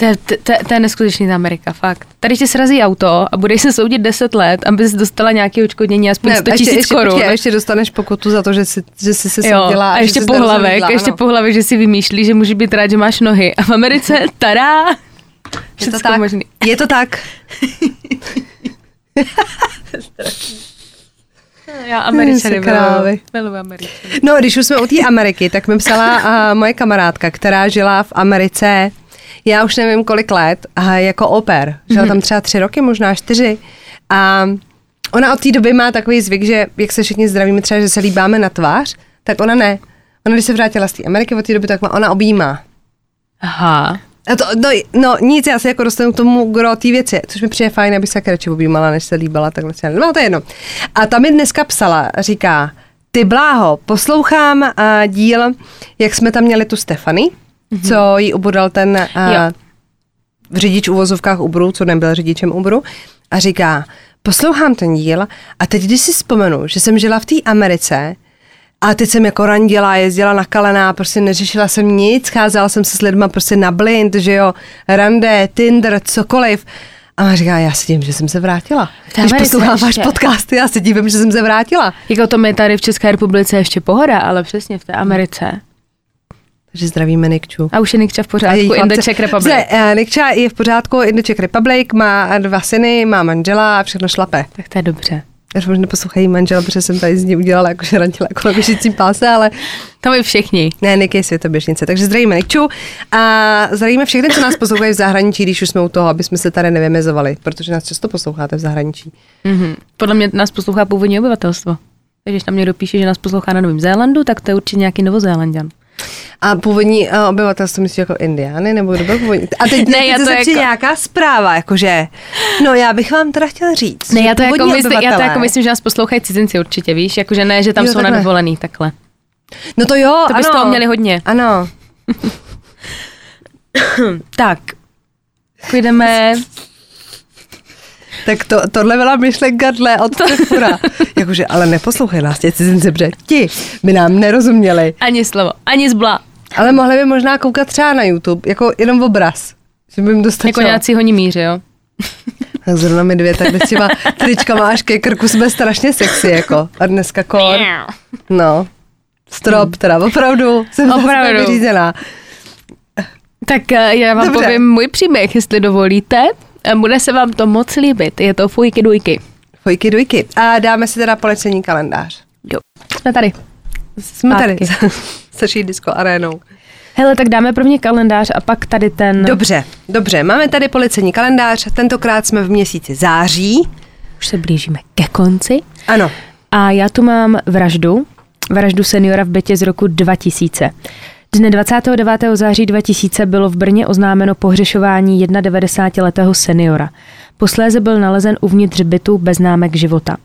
to je, to, to, je neskutečný ta Amerika, fakt. Tady ti srazí auto a budeš se soudit 10 let, aby jsi dostala nějaké očkodnění aspoň 100 tisíc korun. Ještě, ještě dostaneš pokutu za to, že jsi, že jsi se soudila. A ještě pohlavek, ještě pohlavek, že si vymýšlí, že může být rád, že máš nohy. A v Americe, tada, je to tak. Možný. Je to tak. Já Američany miluji. Američany. No, když už jsme u té Ameriky, tak mi psala uh, moje kamarádka, která žila v Americe já už nevím kolik let, a jako oper. Žila mm-hmm. tam třeba tři roky, možná čtyři. A ona od té doby má takový zvyk, že jak se všichni zdravíme třeba, že se líbáme na tvář, tak ona ne. Ona, když se vrátila z té Ameriky od té doby, tak má, ona objímá. Aha. A to, no, no, nic, já se jako dostanu k tomu gro té věci, což mi přijde fajn, aby se radši objímala, než se líbala takhle. No, to je jedno. A tam mi dneska psala, říká, ty bláho, poslouchám uh, díl, jak jsme tam měli tu Stefany, mm-hmm. co jí ubodal ten uh, v řidič uvozovkách Uberu, co nebyl řidičem Uberu, a říká, poslouchám ten díl a teď, když si vzpomenu, že jsem žila v té Americe, a teď jsem jako randila, jezdila na kalená, prostě neřešila jsem nic, cházela jsem se s lidma prostě na blind, že jo, rande, Tinder, cokoliv. A ona říká, já si tím, že jsem se vrátila. Když poslouchám váš podcast, já si divím, že jsem se vrátila. Jako to my tady v České republice ještě pohoda, ale přesně v té Americe. Takže zdravíme Nikču. A už je Nikča v pořádku in the Czech Republic. Ze, uh, Nikča je v pořádku in the Czech Republic, má dva syny, má manžela a všechno šlape. Tak to je dobře. Já možná poslouchají manžela, protože jsem tady z ní udělala jako rantila jako na běžícím páse, ale... To my všichni. Ne, Niky je světoběžnice. Takže zdravíme Nikču a zdravíme všechny, co nás poslouchají v zahraničí, když už jsme u toho, aby jsme se tady nevymezovali, protože nás často posloucháte v zahraničí. Mm-hmm. Podle mě nás poslouchá původní obyvatelstvo. Takže když tam někdo píše, že nás poslouchá na Novém Zélandu, tak to je určitě nějaký Novozélandian. A původní uh, obyvatelstvo myslíš jako Indiány, nebo kdo byl původní? A teď, ne, já to jako... nějaká zpráva, jakože, no já bych vám teda chtěla říct. Ne, já to, jako mysli, já to jako myslím, že nás poslouchají cizinci určitě, víš, jakože ne, že tam jo, jsou takhle. na dovolený, takhle. No to jo, To byste toho měli hodně. Ano. tak, půjdeme tak to, tohle byla myšlenka dle od Trefura. Jakože, ale neposlouchej nás, tě cizinci, protože ti by nám nerozuměli. Ani slovo, ani zbla. Ale mohli by možná koukat třeba na YouTube, jako jenom obraz. Že by jim dostačilo. Jako nějací honimíři, jo? Tak zrovna my dvě takhle s těma tričkama až ke krku jsme strašně sexy, jako. A dneska kor. No. Strop teda, opravdu. Jsem opravdu. vyřízená. Tak eh, já vám Dobře. povím můj příběh, jestli dovolíte. Bude se vám to moc líbit. Je to fujky dujky. Fujky dujky. A dáme si teda policení kalendář. Jo. Jsme tady. Jsme Zpátky. tady. Se disco arénou. Hele, tak dáme první kalendář a pak tady ten... Dobře, dobře. Máme tady policení kalendář. Tentokrát jsme v měsíci září. Už se blížíme ke konci. Ano. A já tu mám vraždu. Vraždu seniora v bytě z roku 2000. Dne 29. září 2000 bylo v Brně oznámeno pohřešování 91-letého seniora. Posléze byl nalezen uvnitř bytu bez známek života.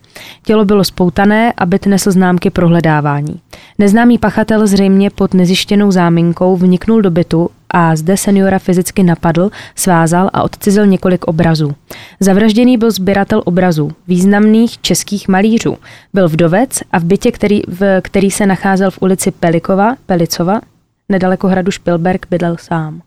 Tělo bylo spoutané a byt nesl známky prohledávání. Neznámý pachatel zřejmě pod nezjištěnou záminkou vniknul do bytu a zde seniora fyzicky napadl, svázal a odcizil několik obrazů. Zavražděný byl sběratel obrazů, významných českých malířů. Byl vdovec a v bytě, který, v, který se nacházel v ulici Pelikova, Pelicova, nedaleko hradu Špilberg bydlel sám.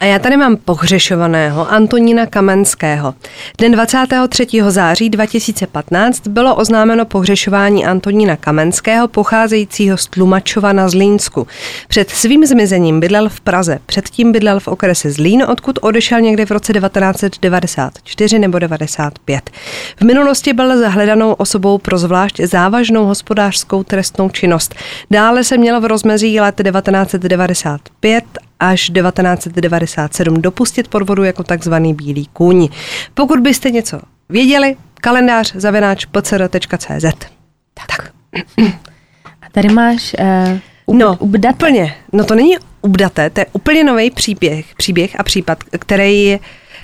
A já tady mám pohřešovaného Antonína Kamenského. Den 23. září 2015 bylo oznámeno pohřešování Antonína Kamenského, pocházejícího z Tlumačova na Zlínsku. Před svým zmizením bydlel v Praze, předtím bydlel v okrese Zlín, odkud odešel někdy v roce 1994 nebo 95. V minulosti byl zahledanou osobou pro zvlášť závažnou hospodářskou trestnou činnost. Dále se měl v rozmezí let 1995 až 1997 dopustit podvodu jako takzvaný bílý kůň. Pokud byste něco věděli, kalendář zavináč pcr.cz. Tak. tak. A tady máš uh, ub, no, ubdate. úplně. No to není ubdaté, to je úplně nový příběh, příběh a případ, který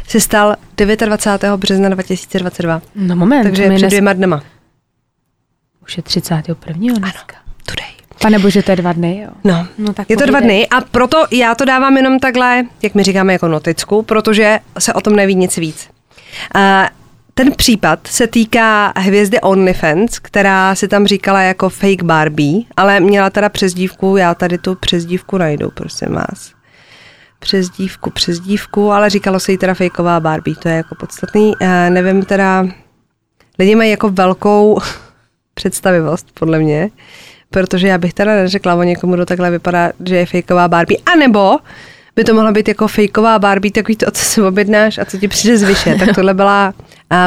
se stal 29. března 2022. No moment. Takže před dvěma dnema. Už je 31. dneska. Ano. Pane bože, to je dva dny, jo. No, no tak je to dva dny a proto já to dávám jenom takhle, jak my říkáme, jako noticku, protože se o tom neví nic víc. Uh, ten případ se týká hvězdy OnlyFans, která si tam říkala jako fake Barbie, ale měla teda přezdívku, já tady tu přezdívku najdu, prosím vás. Přezdívku, přezdívku, ale říkalo se jí teda fakeová Barbie, to je jako podstatný. Uh, nevím teda, lidi mají jako velkou představivost, podle mě, protože já bych teda neřekla o někomu, kdo takhle vypadá, že je fejková Barbie, anebo by to mohla být jako fejková Barbie, takový to, co si objednáš a co ti přijde z vyše. Tak tohle byla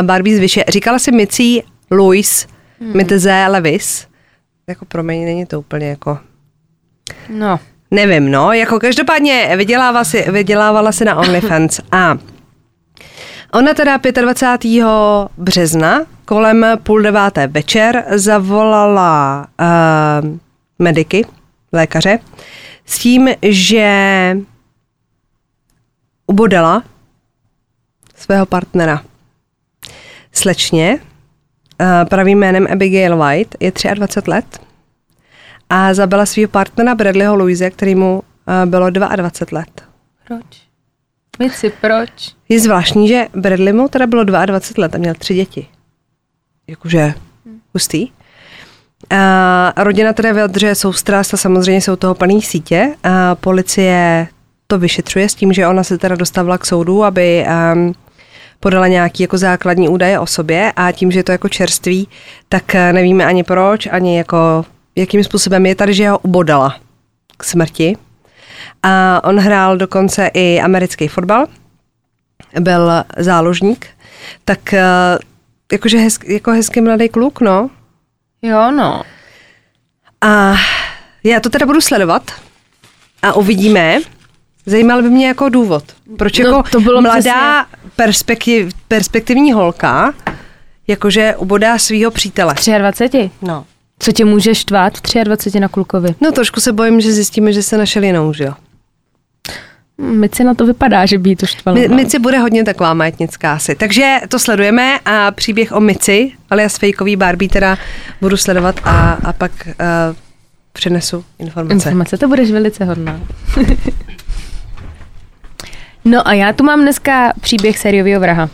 Barbie z vyše. Říkala si Micí Louis, hmm. Mitze Levis. Jako pro mě není to úplně jako... No. Nevím, no. Jako každopádně vydělávala si, vydělávala si na OnlyFans a Ona teda 25. března kolem půl deváté večer zavolala uh, mediky, lékaře, s tím, že ubodala svého partnera. Slečně, uh, pravým jménem Abigail White, je 23 let a zabila svého partnera Bradleyho Louise, který mu uh, bylo 22 let. Proč? Mici, proč? Je zvláštní, že Bradley mu teda bylo 22 let a měl tři děti. Jakože hustý. A rodina teda vyjadřuje soustrast a samozřejmě jsou toho plný sítě. A policie to vyšetřuje s tím, že ona se teda dostavila k soudu, aby um, podala nějaký jako základní údaje o sobě a tím, že je to jako čerství, tak eh, nevíme ani proč, ani jako jakým způsobem je tady, že ho ubodala k smrti. A on hrál dokonce i americký fotbal, byl záložník, tak eh, jakože hezk, jako hezký mladý kluk, no. Jo, no. A já to teda budu sledovat a uvidíme. Zajímal by mě jako důvod. Proč no, jako to bylo mladá perspektiv, perspektivní holka jakože ubodá svého přítele. 23? No. Co tě může štvát 23 na klukovi? No trošku se bojím, že zjistíme, že se našel jinou, že jo. Mici na to vypadá, že by to štvalo. No. Mici bude hodně taková majetnická asi. Takže to sledujeme a příběh o Mici, alias fejkový Barbie teda budu sledovat a, a pak uh, přinesu informace. Informace, to budeš velice hodná. no a já tu mám dneska příběh sériového vraha.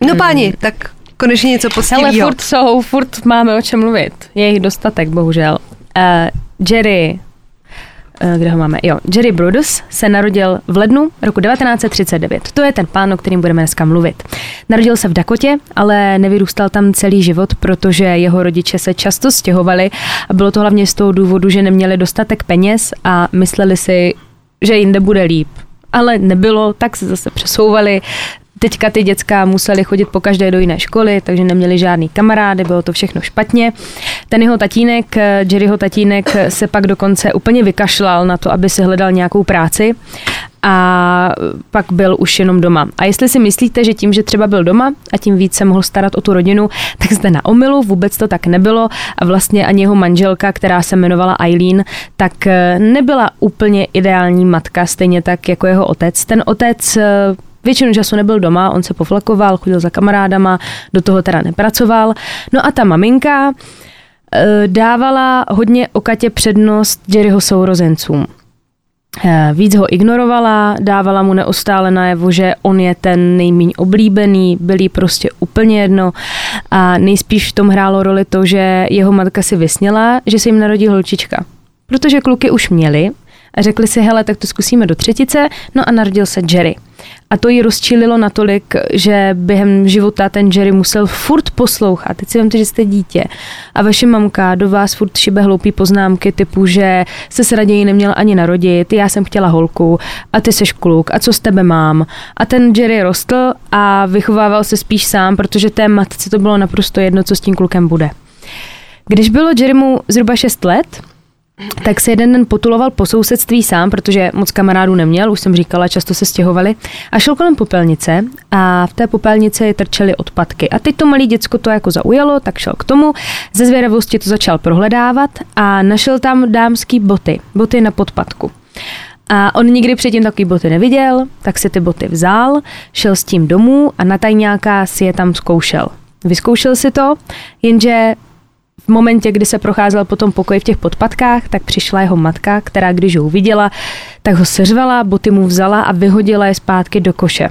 No páni, hmm. tak konečně něco poctivého. Ale furt jsou, furt máme o čem mluvit. Je jich dostatek, bohužel. Uh, Jerry kde ho máme? Jo, Jerry Brudos se narodil v lednu roku 1939. To je ten pán, o kterým budeme dneska mluvit. Narodil se v Dakotě, ale nevyrůstal tam celý život, protože jeho rodiče se často stěhovali a bylo to hlavně z toho důvodu, že neměli dostatek peněz a mysleli si, že jinde bude líp ale nebylo, tak se zase přesouvali Teďka ty děcka museli chodit po každé do jiné školy, takže neměli žádný kamarády, bylo to všechno špatně. Ten jeho tatínek, Jerryho tatínek, se pak dokonce úplně vykašlal na to, aby si hledal nějakou práci a pak byl už jenom doma. A jestli si myslíte, že tím, že třeba byl doma a tím víc se mohl starat o tu rodinu, tak zde na omilu, vůbec to tak nebylo a vlastně ani jeho manželka, která se jmenovala Eileen, tak nebyla úplně ideální matka, stejně tak jako jeho otec. Ten otec Většinu času nebyl doma, on se poflakoval, chodil za kamarádama, do toho teda nepracoval. No a ta maminka e, dávala hodně o Katě přednost Jerryho sourozencům. E, víc ho ignorovala, dávala mu neustále najevo, že on je ten nejméně oblíbený, byl jí prostě úplně jedno a nejspíš v tom hrálo roli to, že jeho matka si vysněla, že se jim narodí holčička. Protože kluky už měli řekli si, hele, tak to zkusíme do třetice, no a narodil se Jerry. A to ji rozčililo natolik, že během života ten Jerry musel furt poslouchat. Teď si vemte, že jste dítě a vaše mamka do vás furt šibe hloupý poznámky typu, že se s raději neměl ani narodit, já jsem chtěla holku a ty seš kluk a co s tebe mám. A ten Jerry rostl a vychovával se spíš sám, protože té matce to bylo naprosto jedno, co s tím klukem bude. Když bylo Jerrymu zhruba 6 let, tak se jeden den potuloval po sousedství sám, protože moc kamarádů neměl, už jsem říkala, často se stěhovali, a šel kolem popelnice a v té popelnici trčely odpadky. A teď to malé děcko to jako zaujalo, tak šel k tomu, ze zvědavosti to začal prohledávat a našel tam dámský boty, boty na podpadku. A on nikdy předtím takový boty neviděl, tak si ty boty vzal, šel s tím domů a na tajňáka si je tam zkoušel. Vyzkoušel si to, jenže v momentě, kdy se procházel po tom pokoji v těch podpadkách, tak přišla jeho matka, která když ho uviděla, tak ho seřvala, boty mu vzala a vyhodila je zpátky do koše.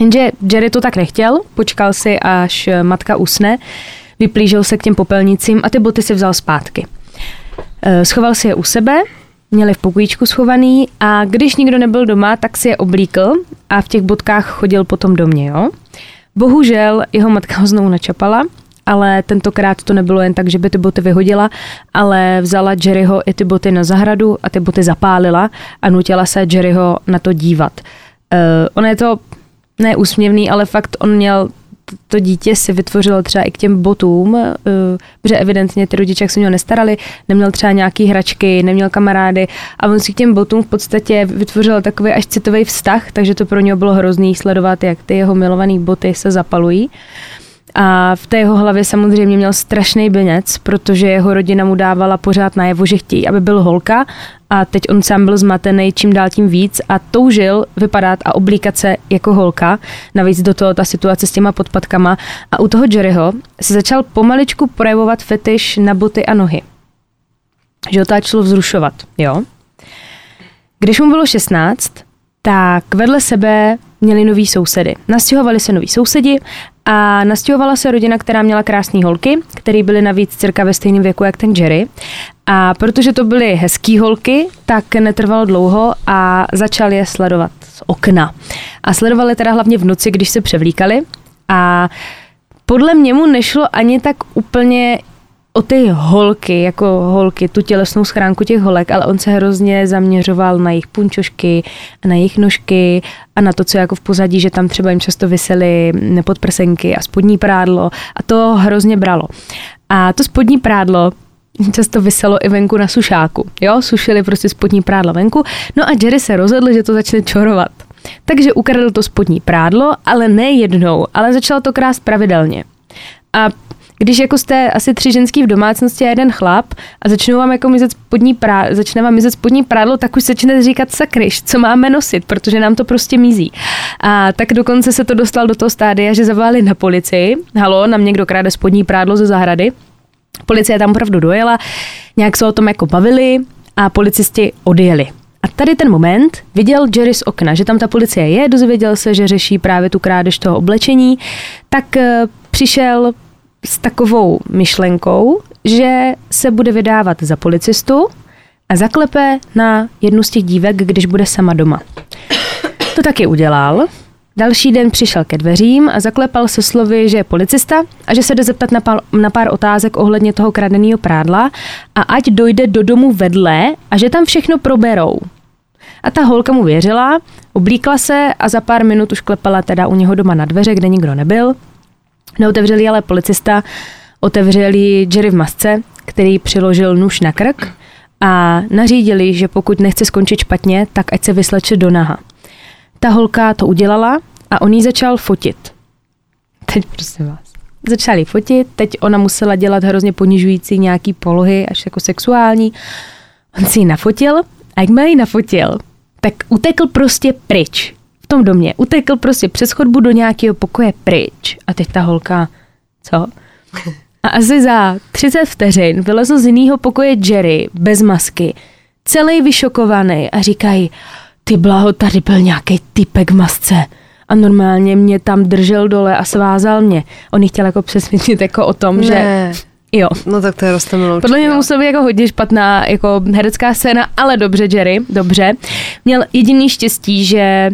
Jenže Jerry to tak nechtěl, počkal si, až matka usne, vyplížil se k těm popelnicím a ty boty si vzal zpátky. Eh, schoval si je u sebe, měli v pokojíčku schovaný a když nikdo nebyl doma, tak si je oblíkl a v těch bodkách chodil potom do mě, jo. Bohužel jeho matka ho znovu načapala ale tentokrát to nebylo jen tak, že by ty boty vyhodila, ale vzala Jerryho i ty boty na zahradu a ty boty zapálila a nutila se Jerryho na to dívat. Uh, ono je to ne úsměvný, ale fakt on měl to dítě si vytvořilo třeba i k těm botům, uh, protože evidentně ty rodiče, se měl nestarali, neměl třeba nějaký hračky, neměl kamarády a on si k těm botům v podstatě vytvořil takový až citový vztah, takže to pro něho bylo hrozný sledovat, jak ty jeho milované boty se zapalují. Uh, a v té jeho hlavě samozřejmě měl strašný binec, protože jeho rodina mu dávala pořád najevo, že chtějí, aby byl holka a teď on sám byl zmatený čím dál tím víc a toužil vypadat a oblíkat se jako holka. Navíc do toho ta situace s těma podpadkama. A u toho Jerryho se začal pomaličku projevovat fetiš na boty a nohy. Že ho to vzrušovat, jo. Když mu bylo 16, tak vedle sebe měli noví sousedy. Nastěhovali se noví sousedi a nastěhovala se rodina, která měla krásné holky, které byly navíc cirka ve stejném věku jak ten Jerry. A protože to byly hezký holky, tak netrvalo dlouho a začal je sledovat z okna. A sledovali teda hlavně v noci, když se převlíkali. A podle mě mu nešlo ani tak úplně o ty holky, jako holky, tu tělesnou schránku těch holek, ale on se hrozně zaměřoval na jejich punčošky, na jejich nožky a na to, co jako v pozadí, že tam třeba jim často vysely podprsenky a spodní prádlo a to hrozně bralo. A to spodní prádlo často vyselo i venku na sušáku. Jo, sušili prostě spodní prádlo venku. No a Jerry se rozhodl, že to začne čorovat. Takže ukradl to spodní prádlo, ale ne jednou, ale začal to krást pravidelně. A když jako jste asi tři ženský v domácnosti a jeden chlap a začnou vám jako mizet spodní prádlo, začne vám mizet spodní prádlo, tak už začnete říkat sakryš, co máme nosit, protože nám to prostě mizí. A tak dokonce se to dostal do toho stádia, že zavolali na policii. Halo, nám někdo kráde spodní prádlo ze zahrady. Policie tam opravdu dojela, nějak se o tom jako bavili a policisti odjeli. A tady ten moment viděl Jerry z okna, že tam ta policie je, dozvěděl se, že řeší právě tu krádež toho oblečení, tak eh, přišel s takovou myšlenkou, že se bude vydávat za policistu a zaklepe na jednu z těch dívek, když bude sama doma. To taky udělal. Další den přišel ke dveřím a zaklepal se slovy, že je policista a že se jde zeptat na pár, na pár otázek ohledně toho kradeného prádla a ať dojde do domu vedle a že tam všechno proberou. A ta holka mu věřila, oblíkla se a za pár minut už klepala teda u něho doma na dveře, kde nikdo nebyl Neotevřeli ale policista, otevřeli Jerry v masce, který přiložil nůž na krk a nařídili, že pokud nechce skončit špatně, tak ať se vysleče do naha. Ta holka to udělala a on jí začal fotit. Teď prosím vás. Začali fotit, teď ona musela dělat hrozně ponižující nějaký polohy, až jako sexuální. On si ji nafotil a jakmile ji nafotil, tak utekl prostě pryč v tom domě. Utekl prostě přes chodbu do nějakého pokoje pryč. A teď ta holka, co? A asi za 30 vteřin vylezl z jiného pokoje Jerry bez masky, celý vyšokovaný a říkají, ty blaho, tady byl nějaký typek v masce. A normálně mě tam držel dole a svázal mě. On chtěl jako přesvědčit jako o tom, ne. že Jo. No tak to je rostomilou. Podle mě to musela být jako hodně špatná jako herecká scéna, ale dobře, Jerry, dobře. Měl jediný štěstí, že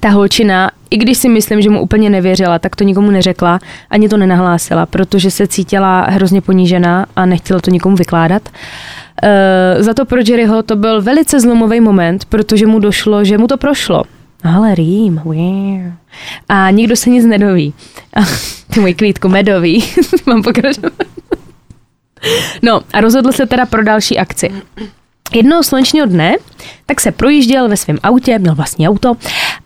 ta holčina, i když si myslím, že mu úplně nevěřila, tak to nikomu neřekla, ani to nenahlásila, protože se cítila hrozně ponížená a nechtěla to nikomu vykládat. Uh, za to pro Jerryho to byl velice zlomový moment, protože mu došlo, že mu to prošlo. Ale rým, A nikdo se nic nedoví. A, ty můj kvítku, medový. Mám pokračovat. No a rozhodl se teda pro další akci. Jednoho slunečního dne tak se projížděl ve svém autě, měl vlastní auto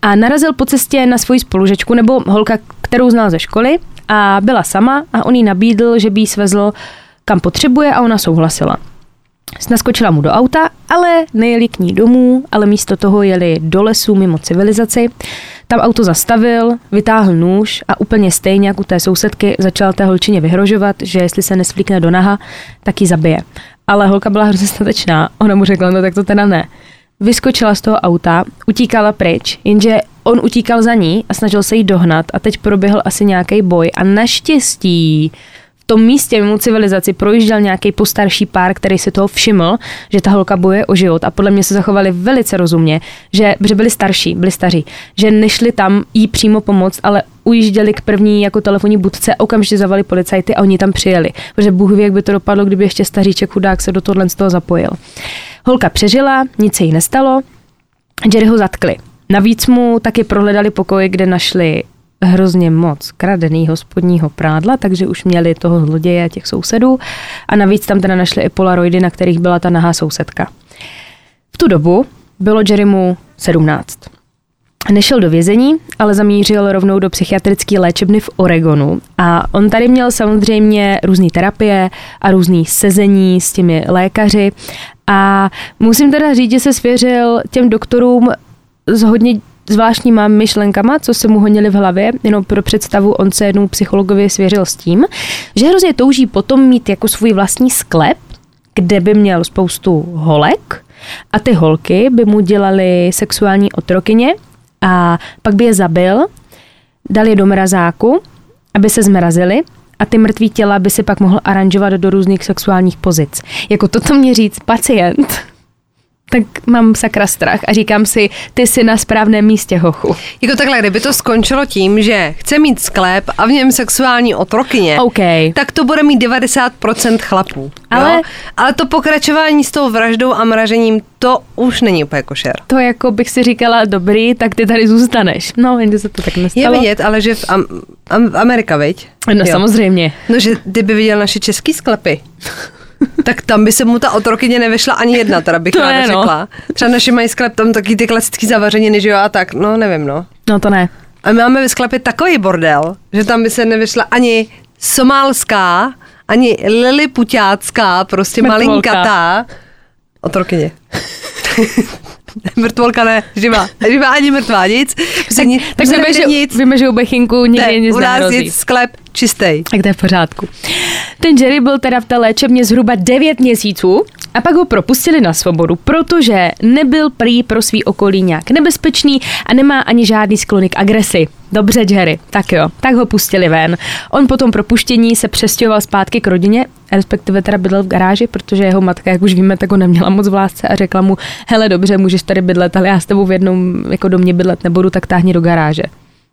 a narazil po cestě na svoji spolužečku nebo holka, kterou znal ze školy a byla sama a on jí nabídl, že by jí svezl kam potřebuje a ona souhlasila. Naskočila mu do auta, ale nejeli k ní domů, ale místo toho jeli do lesu mimo civilizaci. Tam auto zastavil, vytáhl nůž a úplně stejně jako u té sousedky začal té holčině vyhrožovat, že jestli se nesvlíkne do naha, tak ji zabije. Ale holka byla hrozně statečná, ona mu řekla, no tak to teda ne. Vyskočila z toho auta, utíkala pryč, jenže on utíkal za ní a snažil se jí dohnat a teď proběhl asi nějaký boj a naštěstí tom místě mimo civilizaci projížděl nějaký postarší pár, který si toho všiml, že ta holka boje o život a podle mě se zachovali velice rozumně, že, že byli starší, byli staří, že nešli tam jí přímo pomoct, ale ujížděli k první jako telefonní budce, okamžitě zavali policajty a oni tam přijeli. Protože Bůh ví, jak by to dopadlo, kdyby ještě staříček chudák se do tohle z toho zapojil. Holka přežila, nic se jí nestalo, Jerry ho zatkli. Navíc mu taky prohledali pokoj, kde našli hrozně moc kradený hospodního prádla, takže už měli toho zloděje a těch sousedů a navíc tam teda našli i polaroidy, na kterých byla ta nahá sousedka. V tu dobu bylo Jerrymu 17. Nešel do vězení, ale zamířil rovnou do psychiatrické léčebny v Oregonu. A on tady měl samozřejmě různé terapie a různé sezení s těmi lékaři. A musím teda říct, že se svěřil těm doktorům s hodně zvláštníma myšlenkama, co se mu honili v hlavě, jenom pro představu, on se jednou psychologovi svěřil s tím, že hrozně touží potom mít jako svůj vlastní sklep, kde by měl spoustu holek a ty holky by mu dělali sexuální otrokyně a pak by je zabil, dal je do mrazáku, aby se zmrazili a ty mrtvý těla by si pak mohl aranžovat do různých sexuálních pozic. Jako toto mě říct pacient, tak mám sakra strach a říkám si, ty jsi na správném místě, hochu. Jako takhle, kdyby to skončilo tím, že chce mít sklep a v něm sexuální otrokyně, okay. tak to bude mít 90% chlapů. Ale, jo? ale to pokračování s tou vraždou a mražením, to už není úplně košer. To jako bych si říkala, dobrý, tak ty tady zůstaneš. No, jenže se to tak nestalo. Je vidět, ale že v Am- Am- Amerika, viď? No jo. samozřejmě. No, že kdyby viděl naše český sklepy, tak tam by se mu ta otrokyně nevešla ani jedna, teda bych ráda no. řekla. Třeba naši mají sklep tam taky ty klasický zavařeniny, že jo, a tak, no nevím, no. No to ne. A my máme ve sklepě takový bordel, že tam by se nevešla ani somálská, ani lilipuťácká, prostě Mrtvolka. malinkatá otrokyně. Mrtvolka ne, živá. Živá ani mrtvá, nic. Tak, nic, tak víme, že, nic. víme, že u Bechinku nikdy ne, nic u nás je sklep čistý. Tak to je v pořádku. Ten Jerry byl teda v té léčebně zhruba 9 měsíců a pak ho propustili na svobodu, protože nebyl prý pro svý okolí nějak nebezpečný a nemá ani žádný sklony k agresi. Dobře, Jerry, tak jo, tak ho pustili ven. On po tom propuštění se přestěhoval zpátky k rodině, respektive teda bydlel v garáži, protože jeho matka, jak už víme, tak ho neměla moc v lásce a řekla mu, hele dobře, můžeš tady bydlet, ale já s tebou v jednom jako domě bydlet nebudu, tak táhni do garáže.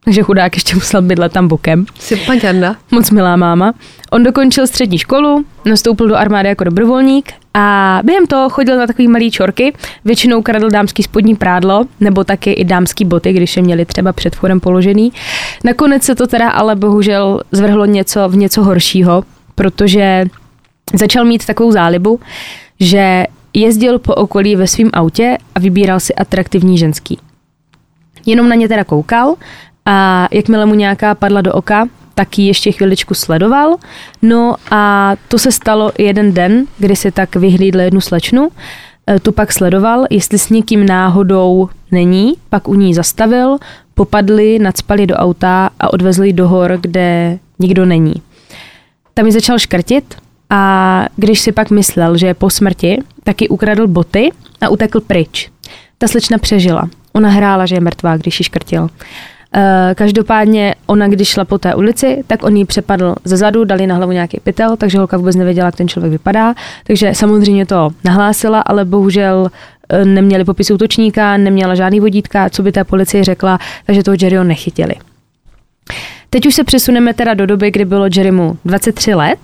Takže chudák ještě musel bydlet tam bokem. Sympatiarna. Moc milá máma. On dokončil střední školu, nastoupil do armády jako dobrovolník a během toho chodil na takový malý čorky, většinou kradl dámský spodní prádlo, nebo taky i dámský boty, když je měli třeba před vchodem položený. Nakonec se to teda ale bohužel zvrhlo něco v něco horšího, protože začal mít takovou zálibu, že jezdil po okolí ve svém autě a vybíral si atraktivní ženský. Jenom na ně teda koukal a jakmile mu nějaká padla do oka, tak ji ještě chviličku sledoval. No a to se stalo jeden den, kdy si tak vyhlídl jednu slečnu, e, tu pak sledoval, jestli s někým náhodou není, pak u ní zastavil, popadli, nadspali do auta a odvezli do hor, kde nikdo není. Tam ji začal škrtit a když si pak myslel, že je po smrti, tak ji ukradl boty a utekl pryč. Ta slečna přežila. Ona hrála, že je mrtvá, když ji škrtil každopádně ona, když šla po té ulici, tak on jí přepadl ze zadu, dali na hlavu nějaký pytel, takže holka vůbec nevěděla, jak ten člověk vypadá. Takže samozřejmě to nahlásila, ale bohužel uh, neměli popis útočníka, neměla žádný vodítka, co by té policii řekla, takže toho Jerryho nechytili. Teď už se přesuneme teda do doby, kdy bylo Jerrymu 23 let.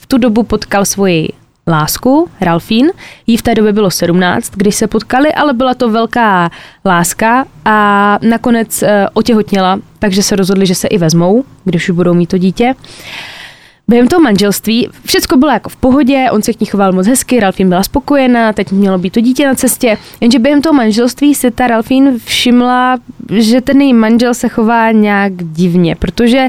V tu dobu potkal svoji lásku, Ralfín. Jí v té době bylo 17, když se potkali, ale byla to velká láska a nakonec uh, otěhotněla, takže se rozhodli, že se i vezmou, když už budou mít to dítě. Během toho manželství všechno bylo jako v pohodě, on se k ní choval moc hezky, Ralfín byla spokojená, teď mělo být to dítě na cestě, jenže během toho manželství si ta Ralfín všimla, že ten její manžel se chová nějak divně, protože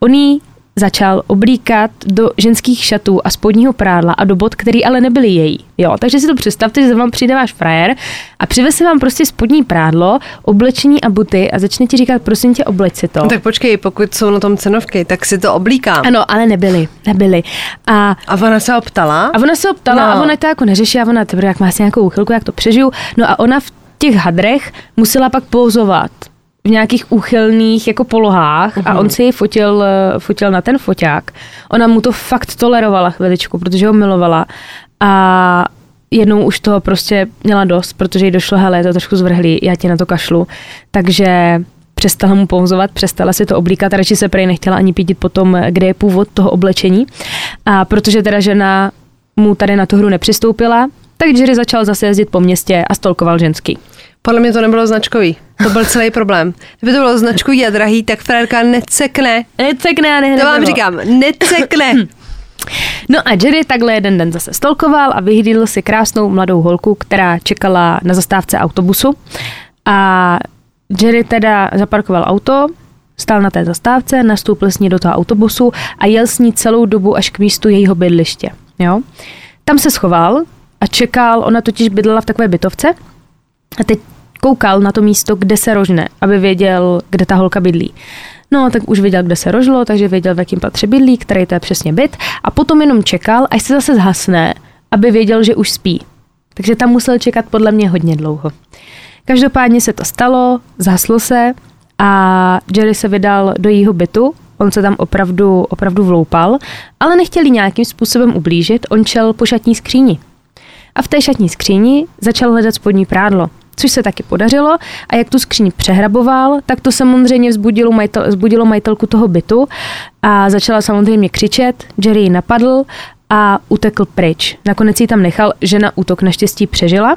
on jí začal oblíkat do ženských šatů a spodního prádla a do bod, který ale nebyly její. Jo, takže si to představte, že za vám přijde váš frajer a přiveze vám prostě spodní prádlo, oblečení a buty a začne ti říkat, prosím tě, obleč si to. Tak počkej, pokud jsou na tom cenovky, tak si to oblíkám. Ano, ale nebyly, nebyly. A, a ona se optala? A ona se optala no. a ona to jako neřeší a ona, teprve, jak má si nějakou uchylku, jak to přežiju. No a ona v těch hadrech musela pak pouzovat v nějakých úchylných jako polohách uh-huh. a on mhm. si ji fotil, eh, fotil na ten foťák. Ona mu to fakt tolerovala chviličku, protože ho milovala a jednou už toho prostě měla dost, protože jí došlo, hele, je to trošku zvrhlý, já ti na to kašlu. Takže přestala mu pouzovat, přestala si to oblíkat, radši se prej nechtěla ani pídit potom, kde je původ toho oblečení. A protože teda žena mu tady na tu hru nepřistoupila, tak Jerry začal zase jezdit po městě a stolkoval ženský. Podle mě to nebylo značkový. To byl celý problém. Kdyby to bylo značkový a drahý, tak frérka necekne. Necekne a To vám říkám, necekne. No a Jerry takhle jeden den zase stolkoval a vyhlídl si krásnou mladou holku, která čekala na zastávce autobusu. A Jerry teda zaparkoval auto, stál na té zastávce, nastoupil s ní do toho autobusu a jel s ní celou dobu až k místu jejího bydliště. Jo? Tam se schoval a čekal, ona totiž bydlela v takové bytovce a teď koukal na to místo, kde se rožne, aby věděl, kde ta holka bydlí. No, tak už věděl, kde se rožlo, takže věděl, v jakém patře bydlí, který to je přesně byt. A potom jenom čekal, až se zase zhasne, aby věděl, že už spí. Takže tam musel čekat podle mě hodně dlouho. Každopádně se to stalo, zhaslo se a Jerry se vydal do jejího bytu, on se tam opravdu, opravdu vloupal, ale nechtěli nějakým způsobem ublížit, on čel po šatní skříni. A v té šatní skříni začal hledat spodní prádlo což se taky podařilo. A jak tu skříň přehraboval, tak to samozřejmě vzbudilo, majitel, vzbudilo majitelku toho bytu a začala samozřejmě křičet. Jerry ji napadl a utekl pryč. Nakonec ji tam nechal, žena útok naštěstí přežila.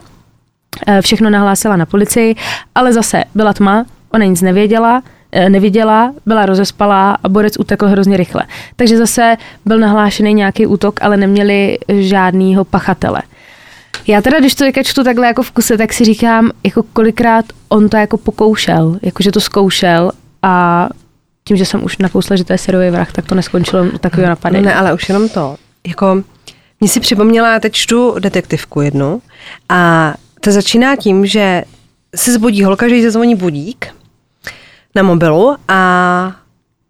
Eh, všechno nahlásila na policii, ale zase byla tma, ona nic nevěděla, eh, neviděla, byla rozespalá a borec utekl hrozně rychle. Takže zase byl nahlášený nějaký útok, ale neměli žádného pachatele. Já teda, když to čtu takhle jako v kuse, tak si říkám, jako kolikrát on to jako pokoušel, jakože to zkoušel a tím, že jsem už nakousla, že to je seriový vrah, tak to neskončilo takového napadení. Ne, ale už jenom to. Jako, mě si připomněla, teď čtu detektivku jednu a to začíná tím, že se zbudí holka, že jí zazvoní budík na mobilu a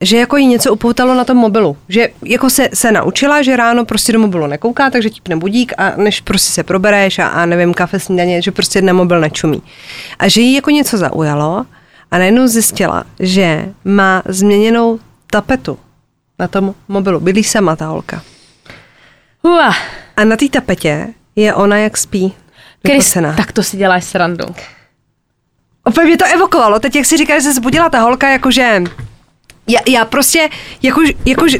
že jako jí něco upoutalo na tom mobilu. Že jako se, se naučila, že ráno prostě do mobilu nekouká, takže tipne budík a než prostě se probereš a, a nevím, kafe, snídaně, že prostě na mobil nečumí. A že jí jako něco zaujalo a najednou zjistila, že má změněnou tapetu na tom mobilu. Bydlí sama ta holka. Ua. A na té tapetě je ona, jak spí. Chris, tak to si děláš srandu. Opět mě to evokovalo. Teď, jak si říká, že se zbudila ta holka, jakože já, já prostě, jakož, jakož,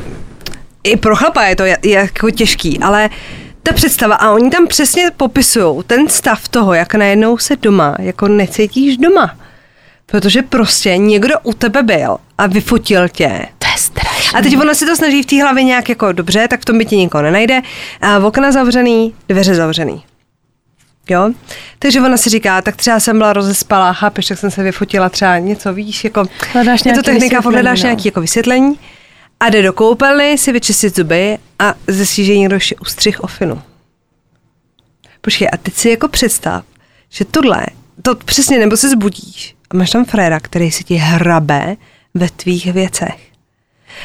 i pro chlapa je to je, jako těžký, ale ta představa, a oni tam přesně popisují ten stav toho, jak najednou se doma, jako necítíš doma. Protože prostě někdo u tebe byl a vyfotil tě. To je strašné. A teď ona si to snaží v té hlavě nějak jako dobře, tak v tom bytě nikoho nenajde. A okna zavřený, dveře zavřený. Jo? Takže ona si říká, tak třeba jsem byla rozespalá, chápeš, tak jsem se vyfotila třeba něco, víš, jako hledáš je to technika, hledáš no. nějaký jako vysvětlení a jde do koupelny si vyčistit zuby a zjistí, že někdo ještě ustřih ofinu. Počkej, a teď si jako představ, že tohle, to přesně, nebo se zbudíš a máš tam fréra, který si ti hrabe ve tvých věcech.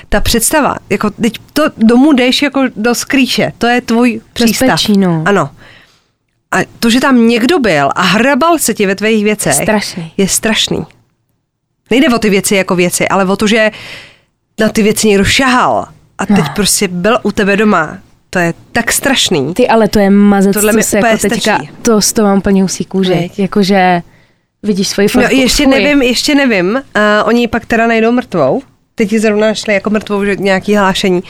Ta představa, jako teď to domů jdeš jako do skrýše, to je tvůj přístav. Bezpečí, no. Ano. A to, že tam někdo byl a hrabal se ti ve tvých věcech, strašný. je strašný. Nejde o ty věci jako věci, ale o to, že na ty věci někdo šahal a teď no. prostě byl u tebe doma. To je tak strašný. Ty, ale to je mazec, Tohle co se jako teďka, to z toho mám plně husí kůže. Jakože vidíš svoji fotku. No, ještě nevím, ještě nevím. Uh, oni pak teda najdou mrtvou. Teď ji zrovna našli jako mrtvou, že nějaký hlášení.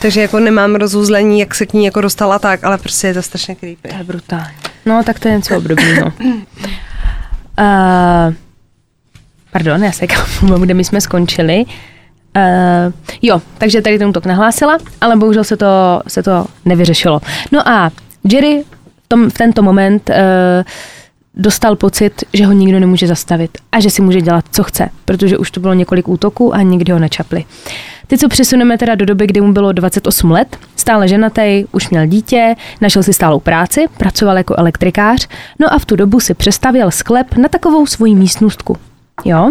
Takže jako nemám rozuzlení, jak se k ní jako dostala tak, ale prostě je to strašně creepy. To je brutální. No, tak to je něco obdobného. uh, pardon, já se kde my jsme skončili. Uh, jo, takže tady ten útok nahlásila, ale bohužel se to, se to nevyřešilo. No a Jerry v, tom, v tento moment uh, dostal pocit, že ho nikdo nemůže zastavit a že si může dělat, co chce, protože už to bylo několik útoků a nikdy ho nečapli. Teď co přesuneme teda do doby, kdy mu bylo 28 let, stále ženatý, už měl dítě, našel si stálou práci, pracoval jako elektrikář, no a v tu dobu si přestavěl sklep na takovou svoji místnostku. Jo?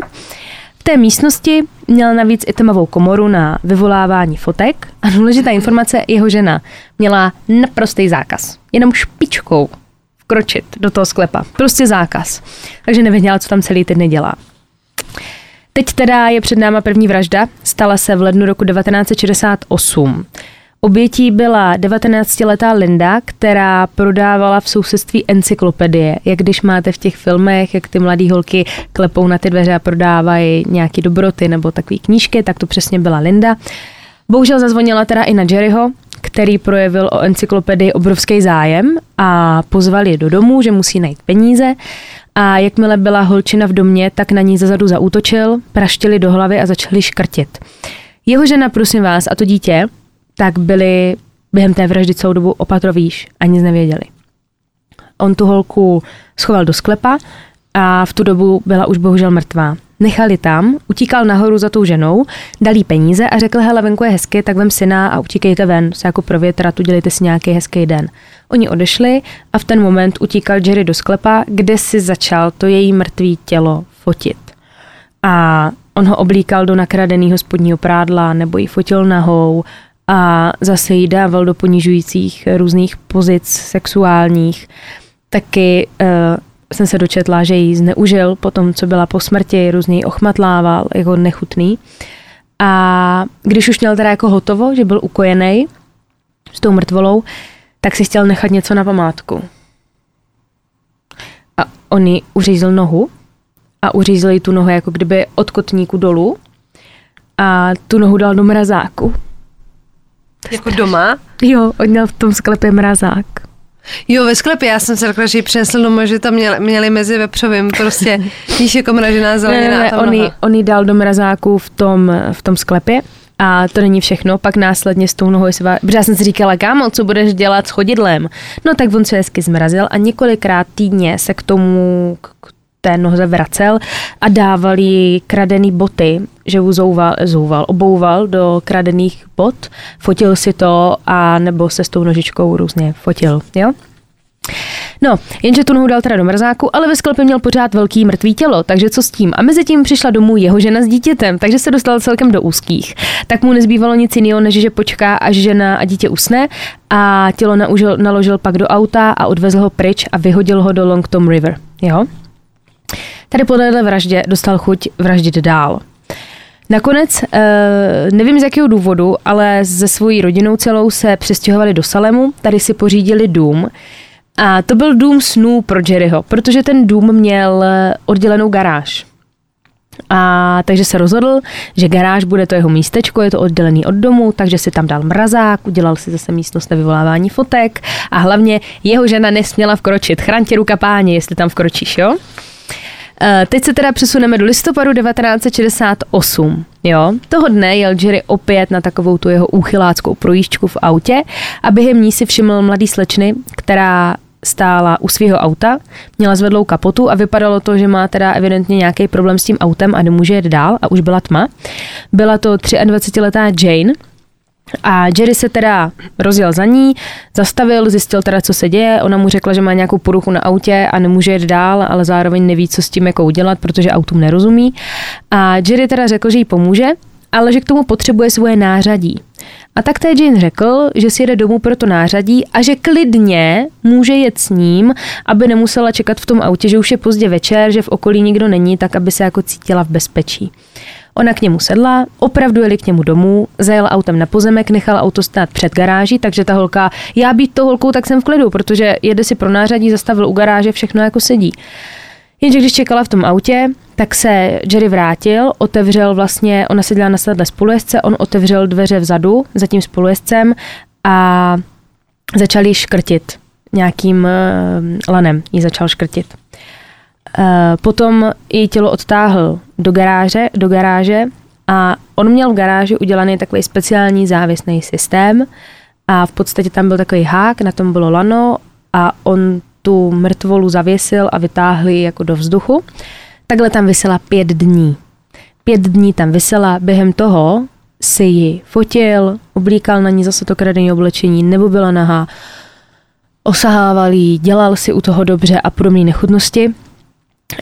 V té místnosti měl navíc i tmavou komoru na vyvolávání fotek a důležitá informace, jeho žena měla naprostý zákaz. Jenom špičkou vkročit do toho sklepa. Prostě zákaz. Takže nevěděla, co tam celý týden dělá. Teď teda je před náma první vražda. Stala se v lednu roku 1968. Obětí byla 19-letá Linda, která prodávala v sousedství encyklopedie. Jak když máte v těch filmech, jak ty mladé holky klepou na ty dveře a prodávají nějaké dobroty nebo takové knížky, tak to přesně byla Linda. Bohužel zazvonila teda i na Jerryho, který projevil o encyklopedii obrovský zájem a pozval je do domu, že musí najít peníze. A jakmile byla holčina v domě, tak na ní zezadu zaútočil, praštili do hlavy a začali škrtit. Jeho žena, prosím vás, a to dítě, tak byli během té vraždy celou dobu opatrovíš a nic nevěděli. On tu holku schoval do sklepa a v tu dobu byla už bohužel mrtvá. Nechali tam, utíkal nahoru za tou ženou, dal jí peníze a řekl, hele, venku je hezky, tak vem syna a utíkejte ven, se jako pro větra, dělejte si nějaký hezký den. Oni odešli a v ten moment utíkal Jerry do sklepa, kde si začal to její mrtvý tělo fotit. A on ho oblíkal do nakradeného spodního prádla nebo ji fotil nahou a zase jí dával do ponižujících různých pozic sexuálních. Taky uh, jsem se dočetla, že ji zneužil po tom, co byla po smrti, různě ochmatlával, jako nechutný. A když už měl teda jako hotovo, že byl ukojený s tou mrtvolou, tak si chtěl nechat něco na památku. A on jí uřízl nohu a uřízl jí tu nohu jako kdyby od kotníku dolů a tu nohu dal do mrazáku. Jako doma? Jo, on měl v tom sklepě mrazák. Jo, ve sklepě, já jsem se řekla, že ji přinesl domů, že tam měli, měli mezi vepřovým prostě, víš, jako mražená zelenina. Ne, ne, ne, on, jí, on jí dal do mrazáku v tom, v tom sklepě a to není všechno, pak následně s tou nohou se vás... Protože já jsem si říkala, kámo, co budeš dělat s chodidlem? No tak on se hezky zmrazil a několikrát týdně se k tomu, k té noze vracel a dával jí kradený boty, že mu zouval, zouval, obouval do kradených bot, fotil si to a nebo se s tou nožičkou různě fotil, jo? No, jenže tu nohu dal teda do mrzáku, ale ve sklepě měl pořád velký mrtvý tělo, takže co s tím? A mezi tím přišla domů jeho žena s dítětem, takže se dostal celkem do úzkých. Tak mu nezbývalo nic jiného, než že počká, až žena a dítě usne a tělo naužil, naložil pak do auta a odvezl ho pryč a vyhodil ho do Long Tom River. Jo? Tady po téhle vraždě dostal chuť vraždit dál. Nakonec, eh, nevím z jakého důvodu, ale se svojí rodinou celou se přestěhovali do Salemu, tady si pořídili dům. A to byl dům snů pro Jerryho, protože ten dům měl oddělenou garáž. A takže se rozhodl, že garáž bude to jeho místečko, je to oddělený od domu, takže si tam dal mrazák, udělal si zase místnost na vyvolávání fotek a hlavně jeho žena nesměla vkročit. Chraň ruka páně, jestli tam vkročíš, jo? Eh, teď se teda přesuneme do listopadu 1968. Jo, toho dne jel Jerry opět na takovou tu jeho úchyláckou projížďku v autě a během ní si všiml mladý slečny, která stála u svého auta, měla zvedlou kapotu a vypadalo to, že má teda evidentně nějaký problém s tím autem a nemůže jet dál a už byla tma. Byla to 23-letá Jane, a Jerry se teda rozjel za ní, zastavil, zjistil teda, co se děje. Ona mu řekla, že má nějakou poruchu na autě a nemůže jet dál, ale zároveň neví, co s tím jako udělat, protože autům nerozumí. A Jerry teda řekl, že jí pomůže, ale že k tomu potřebuje svoje nářadí. A tak té Jane řekl, že si jede domů pro to nářadí a že klidně může jet s ním, aby nemusela čekat v tom autě, že už je pozdě večer, že v okolí nikdo není, tak aby se jako cítila v bezpečí. Ona k němu sedla, opravdu jeli k němu domů, zajel autem na pozemek, nechal auto stát před garáží, takže ta holka, já být to holkou, tak jsem v klidu, protože jede si pro nářadí, zastavil u garáže, všechno jako sedí. Jenže když čekala v tom autě, tak se Jerry vrátil, otevřel vlastně, ona seděla na sedle spolujezdce, on otevřel dveře vzadu za tím spolujezdcem a začal jí škrtit nějakým uh, lanem, ji začal škrtit. Uh, potom její tělo odtáhl do garáže, do garáže a on měl v garáži udělaný takový speciální závisný systém a v podstatě tam byl takový hák, na tom bylo lano a on tu mrtvolu zavěsil a vytáhli jako do vzduchu. Takhle tam vysela pět dní. Pět dní tam vysela, během toho si ji fotil, oblíkal na ní zase to kradené oblečení, nebo byla nahá, osahával jí, dělal si u toho dobře a podobné nechutnosti.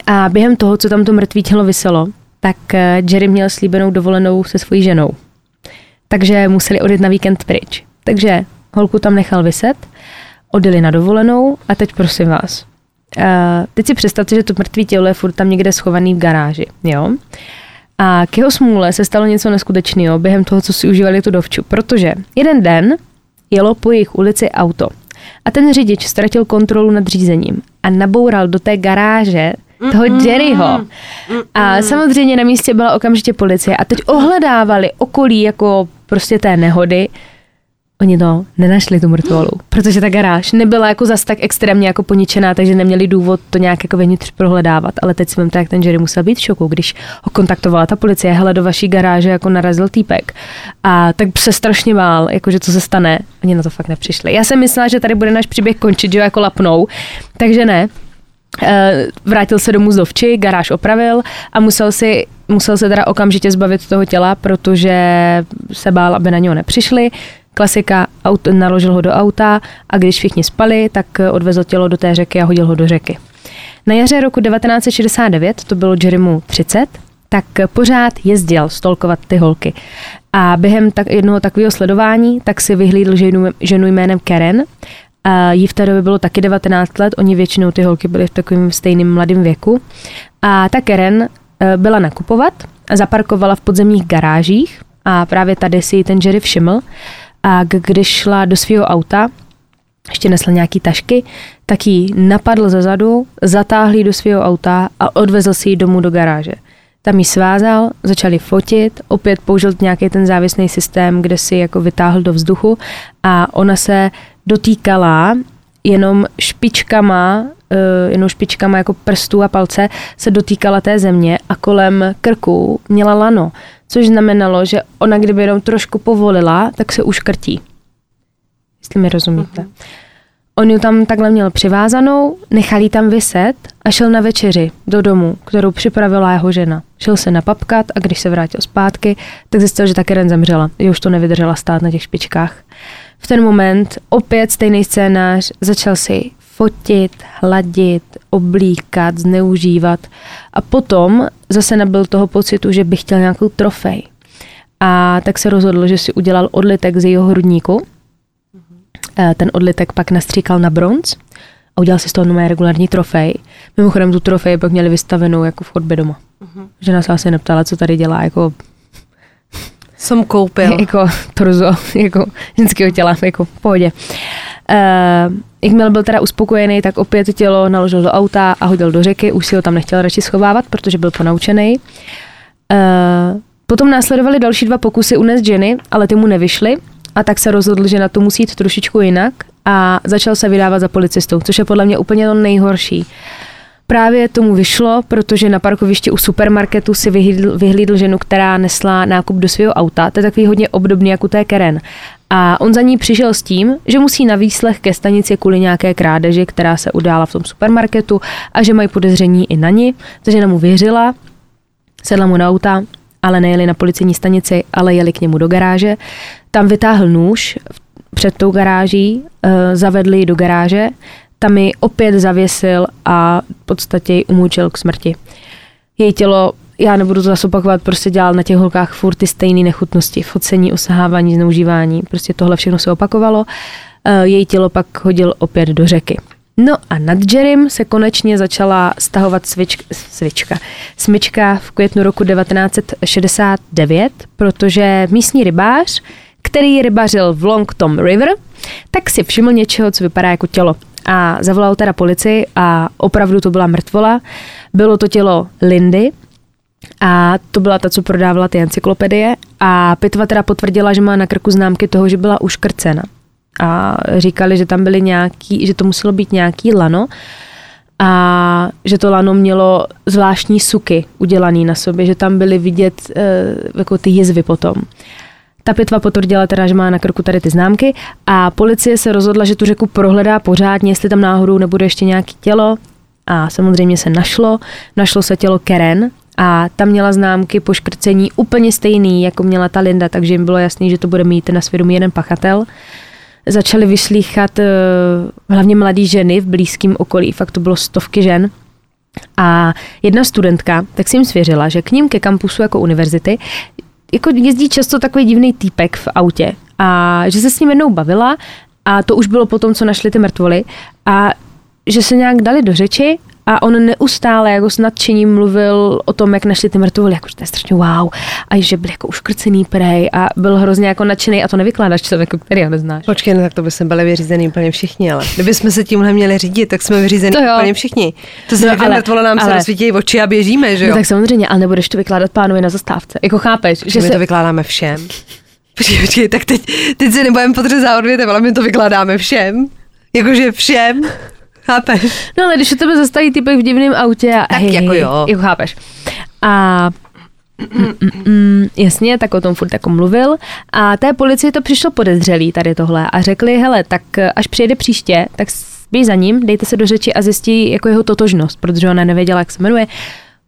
A během toho, co tam to mrtvé tělo vyselo, tak eh, Jerry měl slíbenou dovolenou se svojí ženou. Takže museli odjet na víkend pryč. Takže holku tam nechal vyset odjeli na dovolenou a teď prosím vás. Uh, teď si představte, že to mrtvý tělo je furt tam někde schovaný v garáži, jo? A k jeho smůle se stalo něco neskutečného během toho, co si užívali tu dovču, protože jeden den jelo po jejich ulici auto a ten řidič ztratil kontrolu nad řízením a naboural do té garáže toho Jerryho. A samozřejmě na místě byla okamžitě policie a teď ohledávali okolí jako prostě té nehody Oni to nenašli, tu mrtvolu, protože ta garáž nebyla jako zas tak extrémně jako poničená, takže neměli důvod to nějak jako vnitř prohledávat. Ale teď si vím, jak ten Jerry musel být v šoku, když ho kontaktovala ta policie, hele, do vaší garáže jako narazil týpek. A tak se strašně bál, jako že co se stane. Oni na to fakt nepřišli. Já jsem myslela, že tady bude náš příběh končit, že jo, jako lapnou. Takže ne, vrátil se domů z dovči, garáž opravil a musel si musel se teda okamžitě zbavit toho těla, protože se bál, aby na něho nepřišli. Klasika, aut, naložil ho do auta a když všichni spali, tak odvezl tělo do té řeky a hodil ho do řeky. Na jaře roku 1969, to bylo Jerrymu 30, tak pořád jezdil stolkovat ty holky. A během tak, jednoho takového sledování, tak si vyhlídl ženu, ženu jménem Karen. A jí v té době bylo taky 19 let, oni většinou ty holky byly v takovém stejném mladém věku. A ta Karen eh, byla nakupovat zaparkovala v podzemních garážích a právě tady si ten Jerry všiml a když šla do svého auta, ještě nesla nějaký tašky, tak ji napadl ze zadu, zatáhl do svého auta a odvezl si ji domů do garáže. Tam ji svázal, začali fotit, opět použil nějaký ten závisný systém, kde si jako vytáhl do vzduchu a ona se dotýkala jenom špičkama, uh, jenom špičkama jako prstů a palce se dotýkala té země a kolem krku měla lano což znamenalo, že ona kdyby jenom trošku povolila, tak se uškrtí. Jestli mi rozumíte. Uh-huh. On ji tam takhle měl přivázanou, nechal ji tam vyset a šel na večeři do domu, kterou připravila jeho žena. Šel se napapkat a když se vrátil zpátky, tak zjistil, že ta Karen zemřela. Je už to nevydržela stát na těch špičkách. V ten moment opět stejný scénář, začal si fotit, hladit, oblíkat, zneužívat. A potom zase nabil toho pocitu, že by chtěl nějakou trofej. A tak se rozhodl, že si udělal odlitek z jeho hrudníku. Mm-hmm. Ten odlitek pak nastříkal na bronz a udělal si z toho nové regulární trofej. Mimochodem tu trofej pak měli vystavenou jako v chodbě doma. Mm-hmm. Žena se asi neptala, co tady dělá, jako jsem koupil. Jako torzo, jako ženského těla, jako v pohodě. Uh, jakmile byl teda uspokojený, tak opět tělo naložil do auta a hodil do řeky, už si ho tam nechtěl radši schovávat, protože byl ponaučený. Uh, potom následovaly další dva pokusy unést ženy, ale ty mu nevyšly a tak se rozhodl, že na to musí jít trošičku jinak a začal se vydávat za policistou, což je podle mě úplně to nejhorší. Právě tomu vyšlo, protože na parkovišti u supermarketu si vyhlídl, vyhlídl ženu, která nesla nákup do svého auta. To je takový hodně obdobný jako té Karen. A on za ní přišel s tím, že musí na výslech ke stanici kvůli nějaké krádeži, která se udála v tom supermarketu a že mají podezření i na ní. Takže mu věřila, sedla mu na auta, ale nejeli na policejní stanici, ale jeli k němu do garáže. Tam vytáhl nůž před tou garáží, eh, zavedli do garáže, tam ji opět zavěsil a v podstatě ji umůčil k smrti. Její tělo já nebudu to zase opakovat, prostě dělal na těch holkách furt ty stejné nechutnosti, focení, osahávání, zneužívání, prostě tohle všechno se opakovalo. Eh, její tělo pak hodil opět do řeky. No a nad Jerrym se konečně začala stahovat svička, svička, smyčka v květnu roku 1969, protože místní rybář, který rybařil v Long Tom River, tak si všiml něčeho, co vypadá jako tělo. A zavolal teda policii a opravdu to byla mrtvola. Bylo to tělo Lindy, a to byla ta, co prodávala ty encyklopedie. A pitva teda potvrdila, že má na krku známky toho, že byla uškrcena a říkali, že tam byly nějaký, že to muselo být nějaký lano a že to lano mělo zvláštní suky udělaný na sobě, že tam byly vidět uh, jako ty jizvy potom. Ta pitva potvrdila teda, že má na krku tady ty známky a policie se rozhodla, že tu řeku prohledá pořádně, jestli tam náhodou nebude ještě nějaký tělo a samozřejmě se našlo. Našlo se tělo Keren, a tam měla známky poškrcení úplně stejný, jako měla ta Linda, takže jim bylo jasný, že to bude mít na svědomí jeden pachatel začali vyslýchat uh, hlavně mladé ženy v blízkém okolí, fakt to bylo stovky žen. A jedna studentka tak si jim svěřila, že k ním ke kampusu jako univerzity jako jezdí často takový divný týpek v autě a že se s ním jednou bavila a to už bylo potom, co našli ty mrtvoly a že se nějak dali do řeči a on neustále jako s nadšením mluvil o tom, jak našli ty mrtvoly, jako že to je strašně wow. A že byl jako uškrcený prej a byl hrozně jako nadšený a to nevykládáš člověku, který ho neznáš. Počkej, no tak to by jsme byli vyřízený úplně všichni, ale kdyby jsme se tímhle měli řídit, tak jsme vyřízení úplně všichni. To se no, mrtvola nám ale, se rozsvítí oči a běžíme, že jo? No, tak samozřejmě, ale nebudeš to vykládat pánovi na zastávce. Jako chápeš, že my se... to vykládáme všem. Počkej, počkej, tak teď, teď se nebudeme podřezat odvětem, ale my to vykládáme všem. Jakože všem. Chápeš? No ale když se tebe zastaví typek v divném autě a tak hej, jako jo. Jako chápeš. A Mm, mm, mm, jasně, tak o tom furt jako mluvil. A té policii to přišlo podezřelý tady tohle a řekli, hele, tak až přijede příště, tak běž za ním, dejte se do řeči a zjistí jako jeho totožnost, protože ona nevěděla, jak se jmenuje.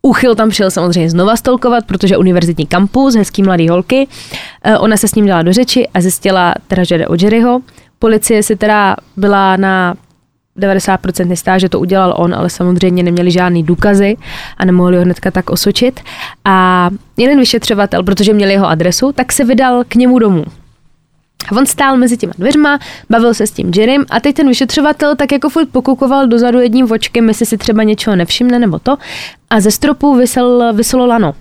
Uchyl tam přijel samozřejmě znova stolkovat, protože univerzitní kampus, hezký mladý holky. E, ona se s ním dala do řeči a zjistila teda, že jde o Jerryho. Policie si teda byla na 90% jistá, že to udělal on, ale samozřejmě neměli žádný důkazy a nemohli ho hnedka tak osočit. A jeden vyšetřovatel, protože měli jeho adresu, tak se vydal k němu domů. A on stál mezi těma dveřma, bavil se s tím Jerrym a teď ten vyšetřovatel tak jako furt pokukoval dozadu jedním očkem, jestli si třeba něčeho nevšimne nebo to. A ze stropu vysel, vyselo lano.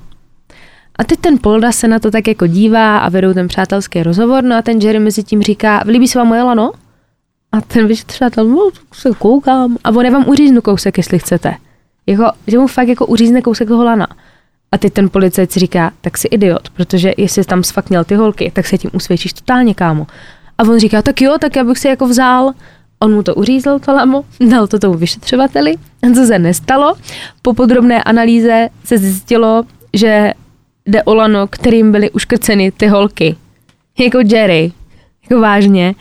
A teď ten Polda se na to tak jako dívá a vedou ten přátelský rozhovor, no a ten Jerry mezi tím říká, líbí se vám moje lano? A ten vyšetřovatel, no, se koukám. A on vám uříznu kousek, jestli chcete. Jako, že mu fakt jako uřízne kousek toho lana. A teď ten policajt si říká, tak si idiot, protože jestli tam sfakněl ty holky, tak se tím usvědčíš totálně, kámo. A on říká, tak jo, tak já bych si jako vzal. On mu to uřízl, to lamo, dal to tomu vyšetřovateli, co se nestalo. Po podrobné analýze se zjistilo, že jde o lano, kterým byly uškrceny ty holky. Jako Jerry, jako vážně.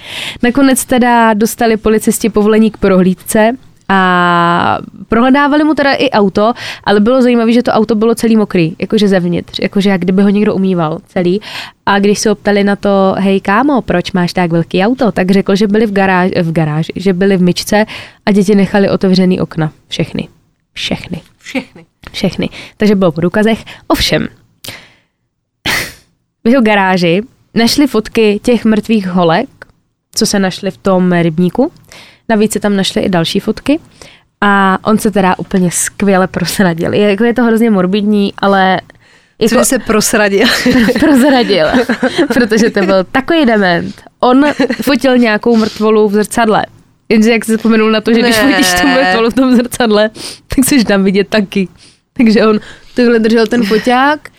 Nakonec teda dostali policisti povolení k prohlídce a prohledávali mu teda i auto, ale bylo zajímavé, že to auto bylo celý mokrý, jakože zevnitř, jakože jak kdyby ho někdo umýval celý. A když se optali na to, hej kámo, proč máš tak velký auto, tak řekl, že byli v, garáži, v garáži, že byli v myčce a děti nechali otevřený okna. Všechny. Všechny. Všechny. Všechny. Takže bylo po důkazech. Ovšem, v jeho garáži Našli fotky těch mrtvých holek, co se našly v tom rybníku. Navíc se tam našly i další fotky. A on se teda úplně skvěle prosradil. Je, jako je to hrozně morbidní, ale jako, Co se prosradil? prozradil, protože to byl takový dement. On fotil nějakou mrtvolu v zrcadle. Jenže jak se vzpomenul na to, že ne. když fotíš tu mrtvolu v tom zrcadle, tak seš tam vidět taky. Takže on tohle držel ten foťák,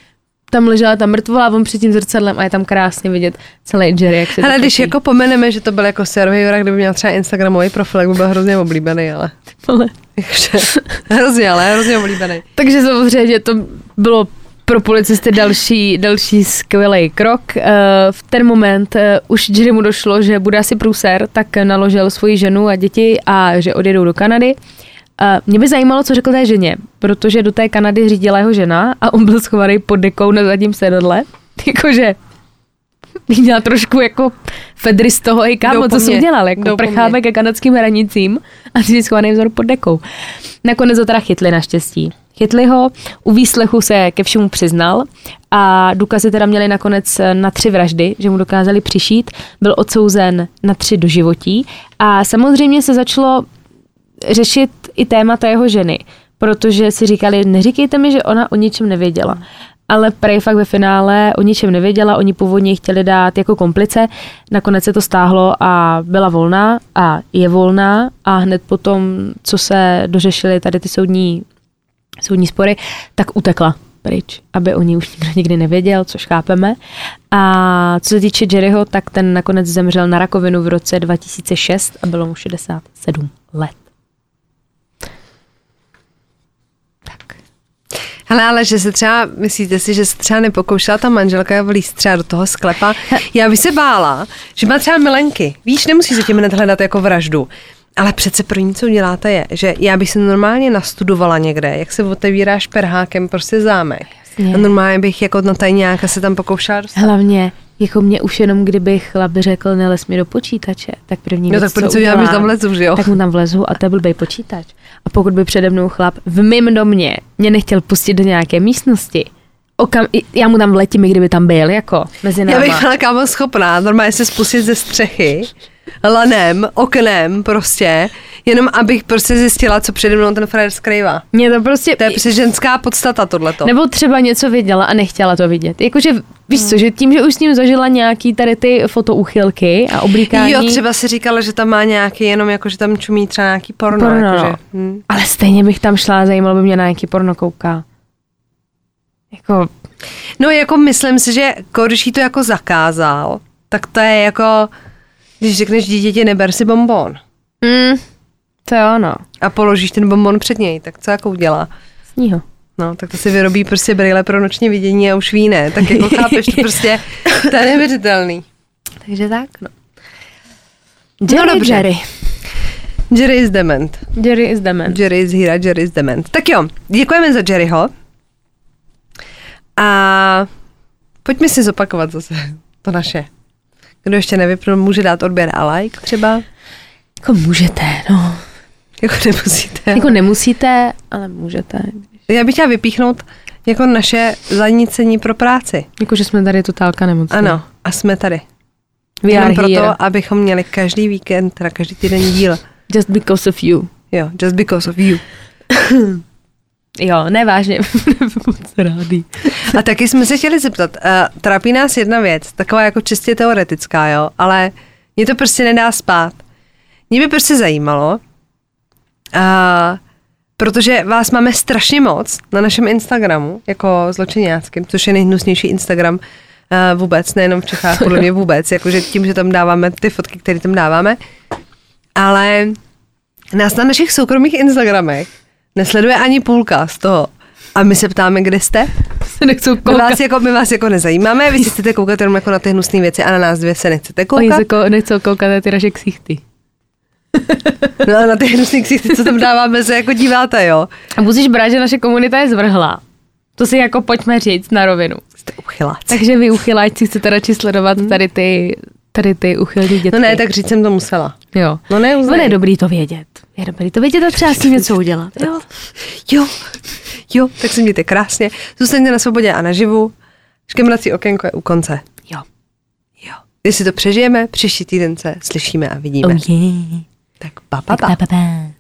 tam ležela ta mrtvola on před tím zrcadlem a je tam krásně vidět celý Jerry, jak se Ale když jako pomeneme, že to byl jako survivor, kdyby měl třeba Instagramový profil, tak by byl hrozně oblíbený, ale... ale. hrozně, ale hrozně oblíbený. Takže samozřejmě to bylo pro policisty další, další skvělý krok. Eh, v ten moment eh, už Jerry mu došlo, že bude asi průser, tak naložil svoji ženu a děti a že odjedou do Kanady. Mě by zajímalo, co řekl té ženě, protože do té Kanady řídila jeho žena a on byl schovaný pod dekou na zadním sedadle. Jakože měla trošku jako Fedry z toho, hej kámo, co jsi udělal, jako prcháme ke kanadským hranicím a ty jsi schovaný vzor pod dekou. Nakonec ho teda chytli naštěstí. Chytli ho, u výslechu se ke všemu přiznal a důkazy teda měli nakonec na tři vraždy, že mu dokázali přišít. Byl odsouzen na tři doživotí a samozřejmě se začalo řešit i témata jeho ženy, protože si říkali, neříkejte mi, že ona o ničem nevěděla. Ale prej fakt ve finále o ničem nevěděla, oni původně chtěli dát jako komplice, nakonec se to stáhlo a byla volná a je volná a hned potom, co se dořešily tady ty soudní, soudní spory, tak utekla pryč, aby o ní už nikdo nikdy nevěděl, což chápeme. A co se týče Jerryho, tak ten nakonec zemřel na rakovinu v roce 2006 a bylo mu 67 let. Hele, ale že se třeba, myslíte si, že se třeba nepokoušela ta manželka vlízt třeba do toho sklepa? Já bych se bála, že má třeba milenky. Víš, nemusí se tím hned hledat jako vraždu. Ale přece první, co uděláte, je, že já bych se normálně nastudovala někde, jak se otevíráš perhákem prostě zámek. Jasně. A normálně bych jako na tajňáka se tam pokoušela dostat. Hlavně, jako mě už jenom kdyby chlap řekl, nelez mi do počítače, tak první no, věc, tak proč já tam vlezu, že jo? Tak mu tam vlezu a to je blbej počítač. A pokud by přede mnou chlap v mém domě mě nechtěl pustit do nějaké místnosti, okam, já mu tam vletím, kdyby tam byl, jako mezi náma. Já bych byla kámo schopná normálně se spustit ze střechy, lanem, oknem prostě, jenom abych prostě zjistila, co přede mnou ten frajer skrývá. Mě to prostě... To je prostě ženská podstata tohleto. Nebo třeba něco viděla a nechtěla to vidět. Jakože, víš co, že tím, že už s ním zažila nějaký tady ty fotouchylky a oblíkání. Jo, třeba si říkala, že tam má nějaký, jenom jako, že tam čumí třeba nějaký porno. porno jakože, no. hmm. Ale stejně bych tam šla, zajímalo by mě na nějaký porno kouká. Jako... No jako myslím si, že když jí to jako zakázal, tak to je jako, když řekneš dítěti neber si bonbon. Mm, to je ono. A položíš ten bonbon před něj, tak co jako udělá? Sní ho. No, tak to si vyrobí prostě brýle pro noční vidění a už ví ne. Tak jako chápeš, to prostě, to je nevěřitelný. Takže tak, no. Jerry, no dobře. Jerry. Jerry is dement. Jerry is dement. Jerry is hira, Jerry is dement. Tak jo, děkujeme za Jerryho. A pojďme si zopakovat zase to naše. Kdo ještě nevypnul, může dát odběr a like třeba. Jako můžete, no. Jako nemusíte. Jako nemusíte, ale můžete. Já bych chtěla vypíchnout jako naše zanícení pro práci. Jako, že jsme tady totálka nemocní. Ano, a jsme tady. We Jenom proto, here. abychom měli každý víkend, teda každý týden díl. Just because of you. Jo, just because of you. Jo, nevážně, rádi. A taky jsme se chtěli zeptat, uh, trápí nás jedna věc, taková jako čistě teoretická, jo, ale mě to prostě nedá spát. Mě by prostě zajímalo, uh, protože vás máme strašně moc na našem Instagramu, jako zločináckým, což je nejhnusnější Instagram uh, vůbec, nejenom v Čechách, podle mě vůbec, jakože tím, že tam dáváme ty fotky, které tam dáváme, ale nás na našich soukromých Instagramech nesleduje ani půlka z toho. A my se ptáme, kde jste? Se nechcou My vás, jako, my vás jako nezajímáme, vy si chcete koukat jenom jako na ty hnusné věci a na nás dvě se nechcete Oni koukat. se ko- nechcou koukat na ty naše ksichty. No a na ty hnusné ksichty, co tam dáváme, se jako díváte, jo. A musíš brát, že naše komunita je zvrhlá. To si jako pojďme říct na rovinu. Jste uchyláci. Takže vy uchyláčci chcete radši sledovat tady ty, tady ty uchylní dětky. No ne, tak říct jsem to musela. Jo. No ne, No je dobrý to vědět. Je dobrý to vědět a třeba s tím něco udělat. Jo. Jo, jo, tak se mějte krásně. Zůstaňte na svobodě a naživu. Škemrací okénko je u konce. Jo. Jo. Když si to přežijeme, příští týden se slyšíme a vidíme. Oh yeah. Tak pa, pa, pa. Pa, pa, pa.